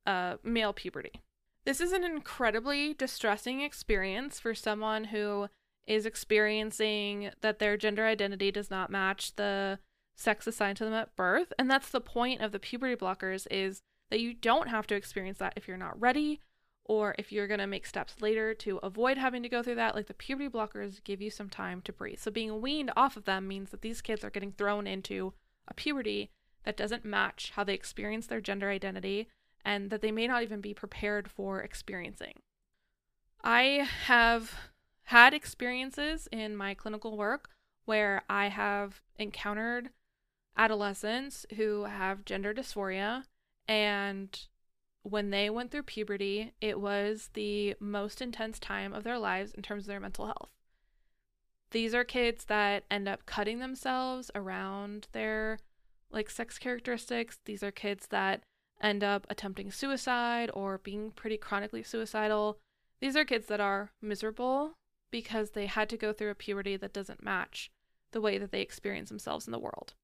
uh male puberty. This is an incredibly distressing experience for someone who is experiencing that their gender identity does not match the sex assigned to them at birth. And that's the point of the puberty blockers is that you don't have to experience that if you're not ready or if you're going to make steps later to avoid having to go through that. Like the puberty blockers give you some time to breathe. So being weaned off of them means that these kids are getting thrown into a puberty that doesn't match how they experience their gender identity and that they may not even be prepared for experiencing. I have had experiences in my clinical work where I have encountered adolescents who have gender dysphoria and when they went through puberty, it was the most intense time of their lives in terms of their mental health. These are kids that end up cutting themselves around their like sex characteristics. These are kids that end up attempting suicide or being pretty chronically suicidal. These are kids that are miserable because they had to go through a puberty that doesn't match the way that they experience themselves in the world.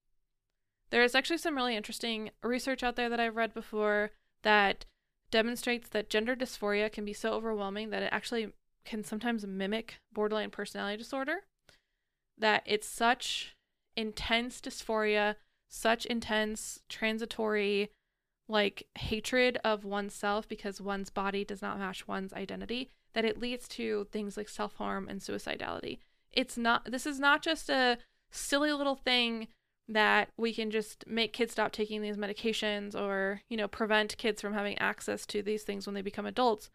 There is actually some really interesting research out there that I've read before that demonstrates that gender dysphoria can be so overwhelming that it actually can sometimes mimic borderline personality disorder. That it's such intense dysphoria, such intense transitory like hatred of oneself because one's body does not match one's identity that it leads to things like self-harm and suicidality. It's not this is not just a silly little thing that we can just make kids stop taking these medications or, you know, prevent kids from having access to these things when they become adults.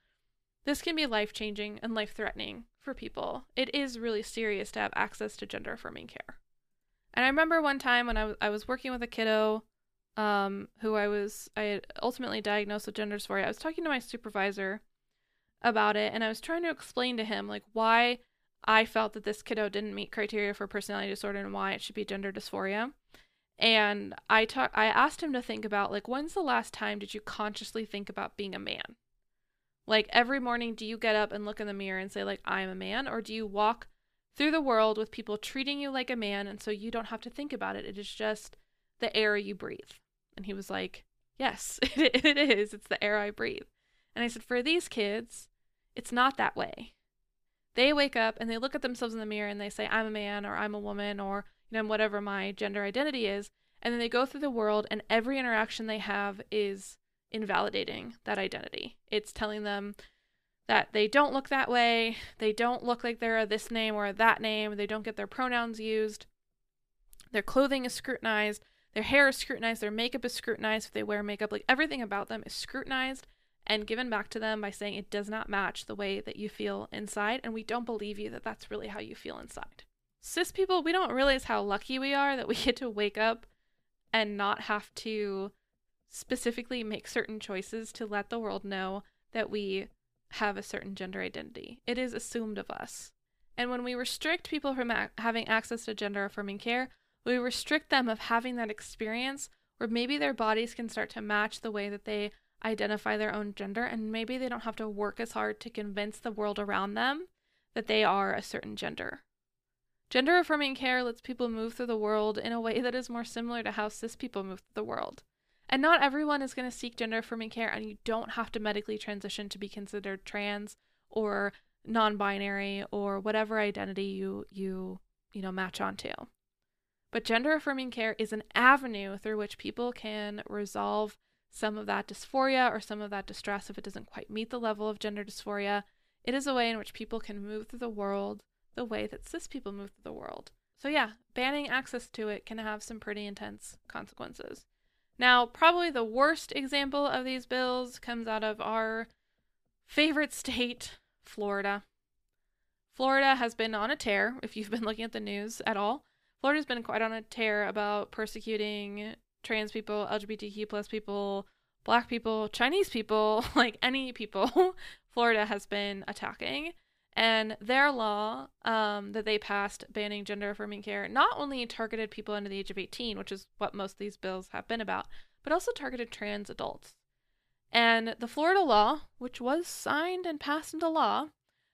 This can be life-changing and life-threatening for people. It is really serious to have access to gender affirming care. And I remember one time when I, w- I was working with a kiddo um, who I was, I ultimately diagnosed with gender dysphoria. I was talking to my supervisor about it, and I was trying to explain to him like why I felt that this kiddo didn't meet criteria for personality disorder and why it should be gender dysphoria. And I talk, I asked him to think about like when's the last time did you consciously think about being a man? Like every morning, do you get up and look in the mirror and say, like, I'm a man? Or do you walk through the world with people treating you like a man and so you don't have to think about it? It is just the air you breathe. And he was like, Yes, it, it is. It's the air I breathe. And I said, For these kids, it's not that way. They wake up and they look at themselves in the mirror and they say, I'm a man or I'm a woman or, you know, whatever my gender identity is. And then they go through the world and every interaction they have is invalidating that identity. It's telling them that they don't look that way, they don't look like they're this name or that name, they don't get their pronouns used, their clothing is scrutinized, their hair is scrutinized, their makeup is scrutinized if they wear makeup, like everything about them is scrutinized and given back to them by saying it does not match the way that you feel inside, and we don't believe you that that's really how you feel inside. Cis people, we don't realize how lucky we are that we get to wake up and not have to specifically make certain choices to let the world know that we have a certain gender identity. It is assumed of us. And when we restrict people from having access to gender affirming care, we restrict them of having that experience where maybe their bodies can start to match the way that they identify their own gender and maybe they don't have to work as hard to convince the world around them that they are a certain gender. Gender affirming care lets people move through the world in a way that is more similar to how cis people move through the world. And not everyone is going to seek gender affirming care, and you don't have to medically transition to be considered trans or non-binary or whatever identity you you you know match onto. But gender affirming care is an avenue through which people can resolve some of that dysphoria or some of that distress if it doesn't quite meet the level of gender dysphoria. It is a way in which people can move through the world the way that cis people move through the world. So, yeah, banning access to it can have some pretty intense consequences. Now, probably the worst example of these bills comes out of our favorite state, Florida. Florida has been on a tear, if you've been looking at the news at all. Florida's been quite on a tear about persecuting trans people, LGBTQ plus people, black people, Chinese people, like any people, Florida has been attacking. And their law um, that they passed banning gender affirming care not only targeted people under the age of 18, which is what most of these bills have been about, but also targeted trans adults. And the Florida law, which was signed and passed into law,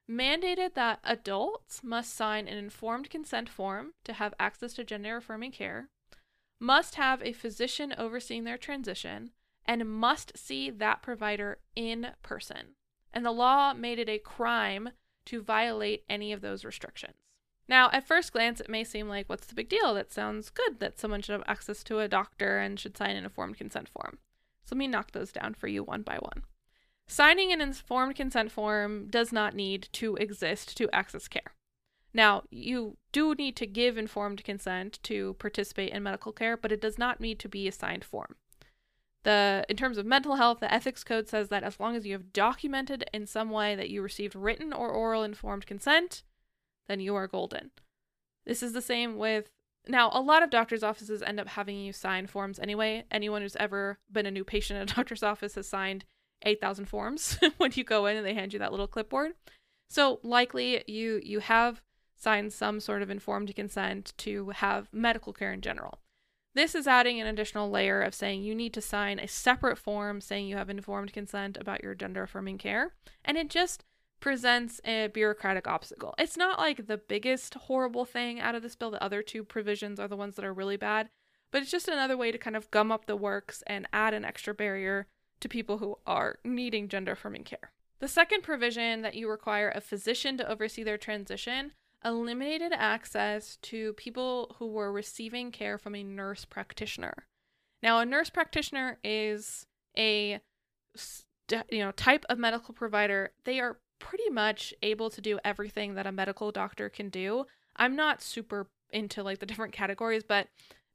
mandated that adults must sign an informed consent form to have access to gender affirming care, must have a physician overseeing their transition, and must see that provider in person. And the law made it a crime to violate any of those restrictions. Now, at first glance, it may seem like, what's the big deal? That sounds good that someone should have access to a doctor and should sign an informed consent form. So let me knock those down for you one by one. Signing an informed consent form does not need to exist to access care. Now, you do need to give informed consent to participate in medical care, but it does not need to be a signed form. The in terms of mental health, the ethics code says that as long as you have documented in some way that you received written or oral informed consent, then you are golden. This is the same with now a lot of doctors' offices end up having you sign forms anyway. Anyone who's ever been a new patient at a doctor's office has signed 8,000 forms when you go in and they hand you that little clipboard. So likely you you have signed some sort of informed consent to have medical care in general. This is adding an additional layer of saying you need to sign a separate form saying you have informed consent about your gender affirming care. And it just presents a bureaucratic obstacle. It's not like the biggest horrible thing out of this bill. The other two provisions are the ones that are really bad, but it's just another way to kind of gum up the works and add an extra barrier to people who are needing gender affirming care. The second provision that you require a physician to oversee their transition eliminated access to people who were receiving care from a nurse practitioner. Now, a nurse practitioner is a you know type of medical provider. They are pretty much able to do everything that a medical doctor can do. I'm not super into like the different categories, but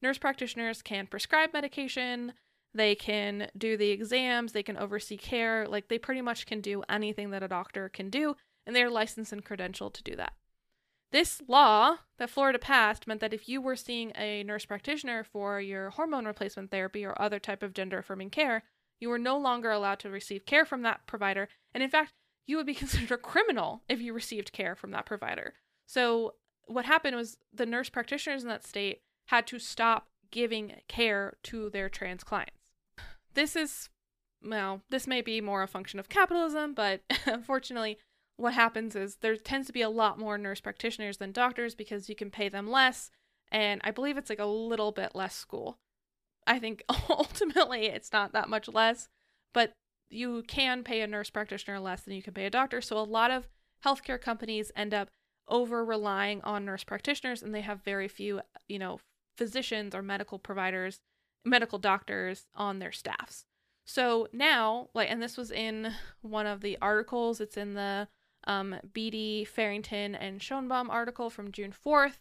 nurse practitioners can prescribe medication, they can do the exams, they can oversee care, like they pretty much can do anything that a doctor can do, and they're licensed and credentialed to do that. This law that Florida passed meant that if you were seeing a nurse practitioner for your hormone replacement therapy or other type of gender affirming care, you were no longer allowed to receive care from that provider. And in fact, you would be considered a criminal if you received care from that provider. So, what happened was the nurse practitioners in that state had to stop giving care to their trans clients. This is well, this may be more a function of capitalism, but unfortunately, what happens is there tends to be a lot more nurse practitioners than doctors because you can pay them less. And I believe it's like a little bit less school. I think ultimately it's not that much less, but you can pay a nurse practitioner less than you can pay a doctor. So a lot of healthcare companies end up over relying on nurse practitioners and they have very few, you know, physicians or medical providers, medical doctors on their staffs. So now, like, and this was in one of the articles, it's in the um, Farrington, and Schoenbaum article from June 4th.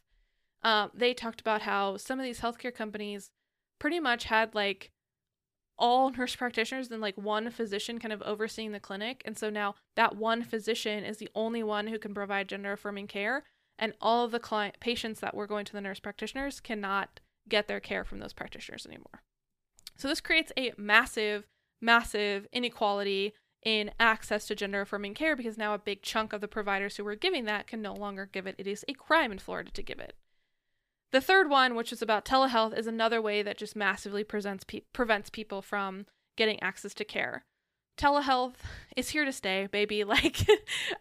Uh, they talked about how some of these healthcare companies pretty much had like all nurse practitioners and like one physician kind of overseeing the clinic. And so now that one physician is the only one who can provide gender affirming care. And all of the client patients that were going to the nurse practitioners cannot get their care from those practitioners anymore. So this creates a massive, massive inequality in access to gender affirming care because now a big chunk of the providers who were giving that can no longer give it. It is a crime in Florida to give it. The third one, which is about telehealth, is another way that just massively pe- prevents people from getting access to care. Telehealth is here to stay, baby. Like,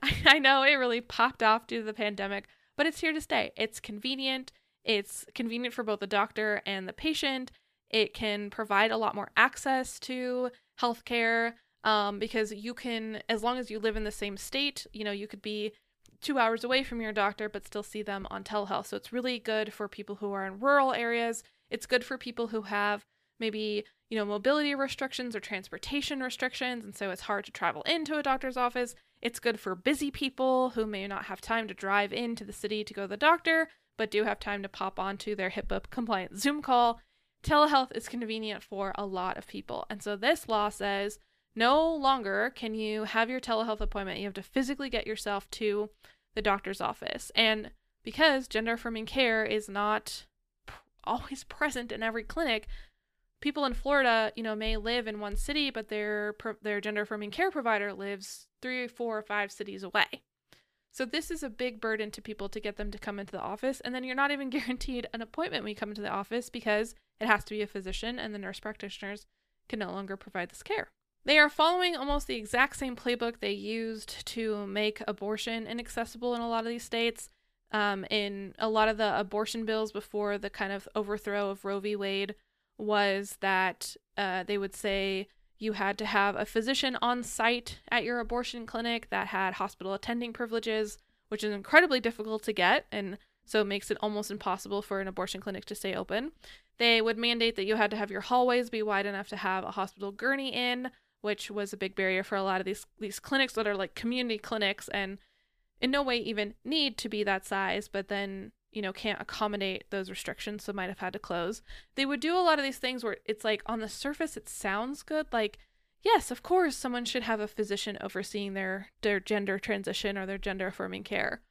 I, I know it really popped off due to the pandemic, but it's here to stay. It's convenient. It's convenient for both the doctor and the patient. It can provide a lot more access to healthcare um, because you can, as long as you live in the same state, you know, you could be two hours away from your doctor but still see them on telehealth. So it's really good for people who are in rural areas. It's good for people who have maybe, you know, mobility restrictions or transportation restrictions. And so it's hard to travel into a doctor's office. It's good for busy people who may not have time to drive into the city to go to the doctor, but do have time to pop onto their HIPAA compliant Zoom call. Telehealth is convenient for a lot of people. And so this law says no longer can you have your telehealth appointment. You have to physically get yourself to the doctor's office. And because gender affirming care is not always present in every clinic, people in Florida, you know, may live in one city, but their their gender affirming care provider lives three, four, or five cities away. So this is a big burden to people to get them to come into the office, and then you're not even guaranteed an appointment when you come into the office because it has to be a physician, and the nurse practitioners can no longer provide this care. They are following almost the exact same playbook they used to make abortion inaccessible in a lot of these states. Um, in a lot of the abortion bills before the kind of overthrow of Roe v. Wade was that uh, they would say you had to have a physician on site at your abortion clinic that had hospital attending privileges, which is incredibly difficult to get, and so it makes it almost impossible for an abortion clinic to stay open. They would mandate that you had to have your hallways be wide enough to have a hospital gurney in, which was a big barrier for a lot of these these clinics that are like community clinics and in no way even need to be that size, but then you know can't accommodate those restrictions, so might have had to close. They would do a lot of these things where it's like on the surface it sounds good, like yes, of course someone should have a physician overseeing their their gender transition or their gender affirming care.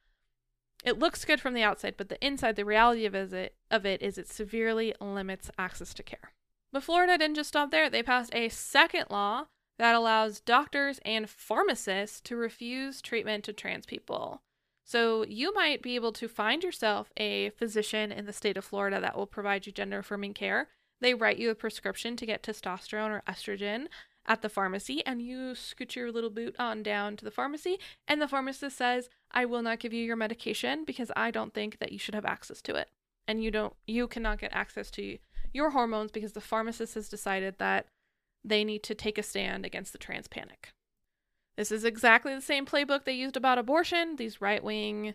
It looks good from the outside, but the inside, the reality of it, of it is it severely limits access to care. But Florida didn't just stop there. They passed a second law that allows doctors and pharmacists to refuse treatment to trans people. So you might be able to find yourself a physician in the state of Florida that will provide you gender affirming care. They write you a prescription to get testosterone or estrogen at the pharmacy, and you scoot your little boot on down to the pharmacy, and the pharmacist says, I will not give you your medication because I don't think that you should have access to it. And you don't you cannot get access to your hormones because the pharmacist has decided that they need to take a stand against the trans panic. This is exactly the same playbook they used about abortion. These right wing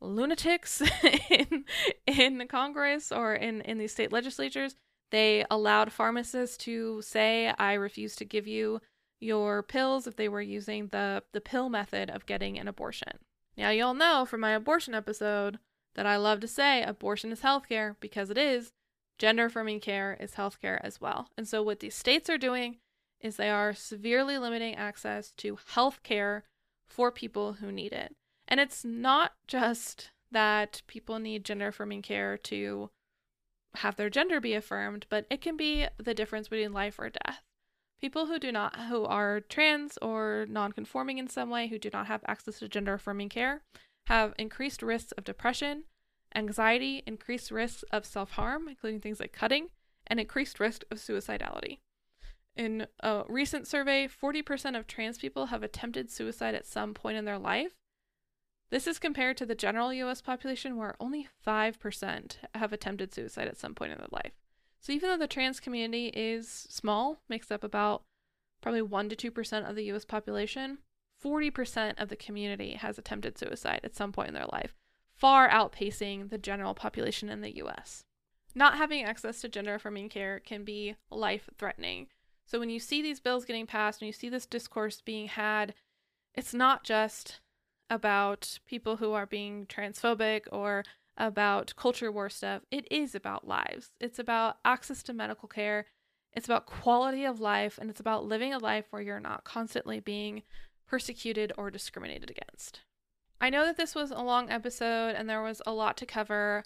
lunatics in, in the Congress or in, in these state legislatures, they allowed pharmacists to say, I refuse to give you your pills if they were using the, the pill method of getting an abortion. Now, you'll know from my abortion episode that I love to say abortion is healthcare because it is, Gender affirming care is healthcare as well. And so, what these states are doing is they are severely limiting access to healthcare for people who need it. And it's not just that people need gender affirming care to have their gender be affirmed, but it can be the difference between life or death. People who do not who are trans or non-conforming in some way who do not have access to gender affirming care have increased risks of depression, anxiety, increased risks of self harm, including things like cutting, and increased risk of suicidality. In a recent survey, 40% of trans people have attempted suicide at some point in their life. This is compared to the general US population, where only 5% have attempted suicide at some point in their life. So even though the trans community is small, makes up about probably 1 to 2% of the US population, 40% of the community has attempted suicide at some point in their life, far outpacing the general population in the US. Not having access to gender affirming care can be life threatening. So when you see these bills getting passed, when you see this discourse being had, it's not just about people who are being transphobic or about culture war stuff. It is about lives. It's about access to medical care. It's about quality of life and it's about living a life where you're not constantly being persecuted or discriminated against. I know that this was a long episode and there was a lot to cover,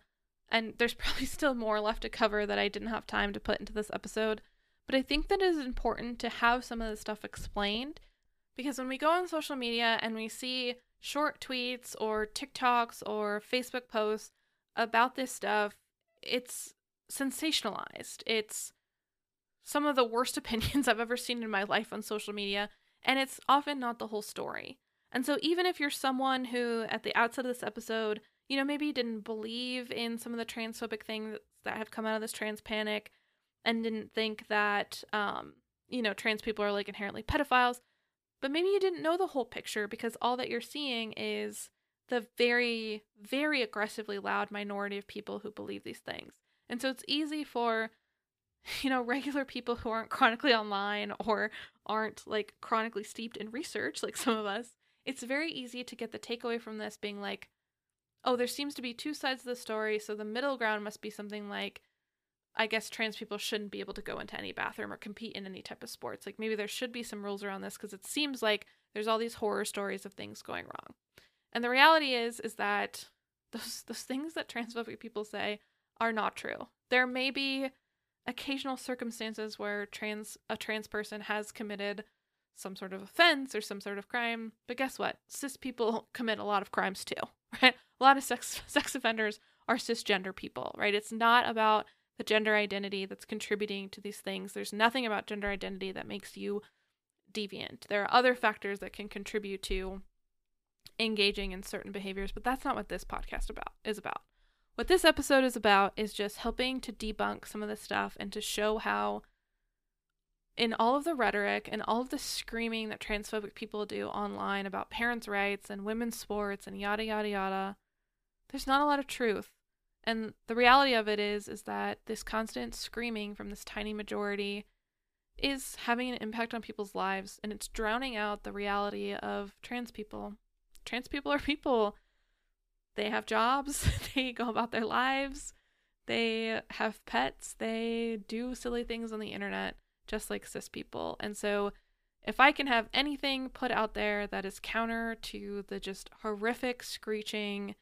and there's probably still more left to cover that I didn't have time to put into this episode. But I think that it is important to have some of this stuff explained because when we go on social media and we see short tweets or TikToks or Facebook posts about this stuff, it's sensationalized. It's some of the worst opinions I've ever seen in my life on social media, and it's often not the whole story. And so, even if you're someone who, at the outset of this episode, you know, maybe didn't believe in some of the transphobic things that have come out of this trans panic and didn't think that, um, you know, trans people are like inherently pedophiles, but maybe you didn't know the whole picture because all that you're seeing is the very, very aggressively loud minority of people who believe these things. And so it's easy for, you know, regular people who aren't chronically online or aren't like chronically steeped in research, like some of us, it's very easy to get the takeaway from this being like, oh, there seems to be two sides of the story. So the middle ground must be something like, I guess trans people shouldn't be able to go into any bathroom or compete in any type of sports. Like maybe there should be some rules around this because it seems like there's all these horror stories of things going wrong. And the reality is is that those those things that transphobic people say are not true. There may be occasional circumstances where trans a trans person has committed some sort of offense or some sort of crime, but guess what? Cis people commit a lot of crimes too, right? A lot of sex sex offenders are cisgender people, right? It's not about the gender identity that's contributing to these things. There's nothing about gender identity that makes you deviant. There are other factors that can contribute to engaging in certain behaviors, but that's not what this podcast about is about. What this episode is about is just helping to debunk some of this stuff and to show how in all of the rhetoric and all of the screaming that transphobic people do online about parents' rights and women's sports and yada yada yada, there's not a lot of truth. And the reality of it is is that this constant screaming from this tiny majority is having an impact on people's lives and it's drowning out the reality of trans people. Trans people are people. They have jobs, they go about their lives, they have pets, they do silly things on the internet just like cis people. And so if I can have anything put out there that is counter to the just horrific screeching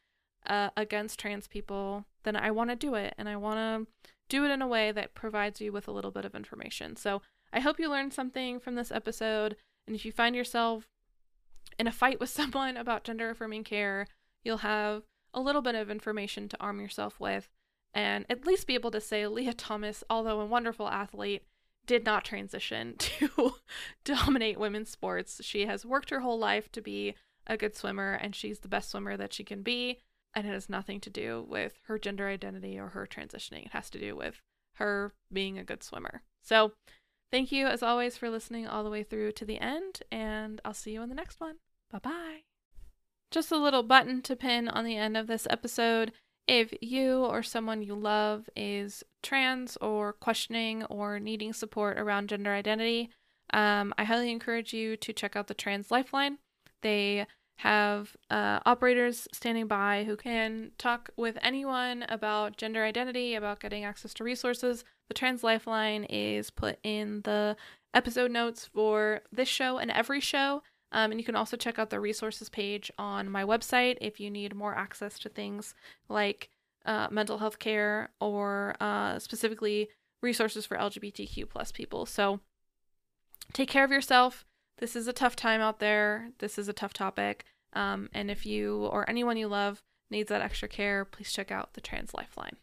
uh, against trans people, then I want to do it. And I want to do it in a way that provides you with a little bit of information. So I hope you learned something from this episode. And if you find yourself in a fight with someone about gender affirming care, you'll have a little bit of information to arm yourself with and at least be able to say Lia Thomas, although a wonderful athlete, did not transition to dominate women's sports. She has worked her whole life to be a good swimmer and she's the best swimmer that she can be and it has nothing to do with her gender identity or her transitioning. It has to do with her being a good swimmer. So, thank you as always for listening all the way through to the end, and I'll see you in the next one. Bye bye. Just a little button to pin on the end of this episode. If you or someone you love is trans or questioning or needing support around gender identity, um, I highly encourage you to check out the Trans Lifeline. They have uh, operators standing by who can talk with anyone about gender identity, about getting access to resources. The Trans Lifeline is put in the episode notes for this show and every show. Um, and you can also check out the resources page on my website if you need more access to things like uh, mental health care or uh, specifically resources for LGBTQ plus people. So take care of yourself this is a tough time out there. This is a tough topic. Um, and if you or anyone you love needs that extra care, please check out the Trans Lifeline.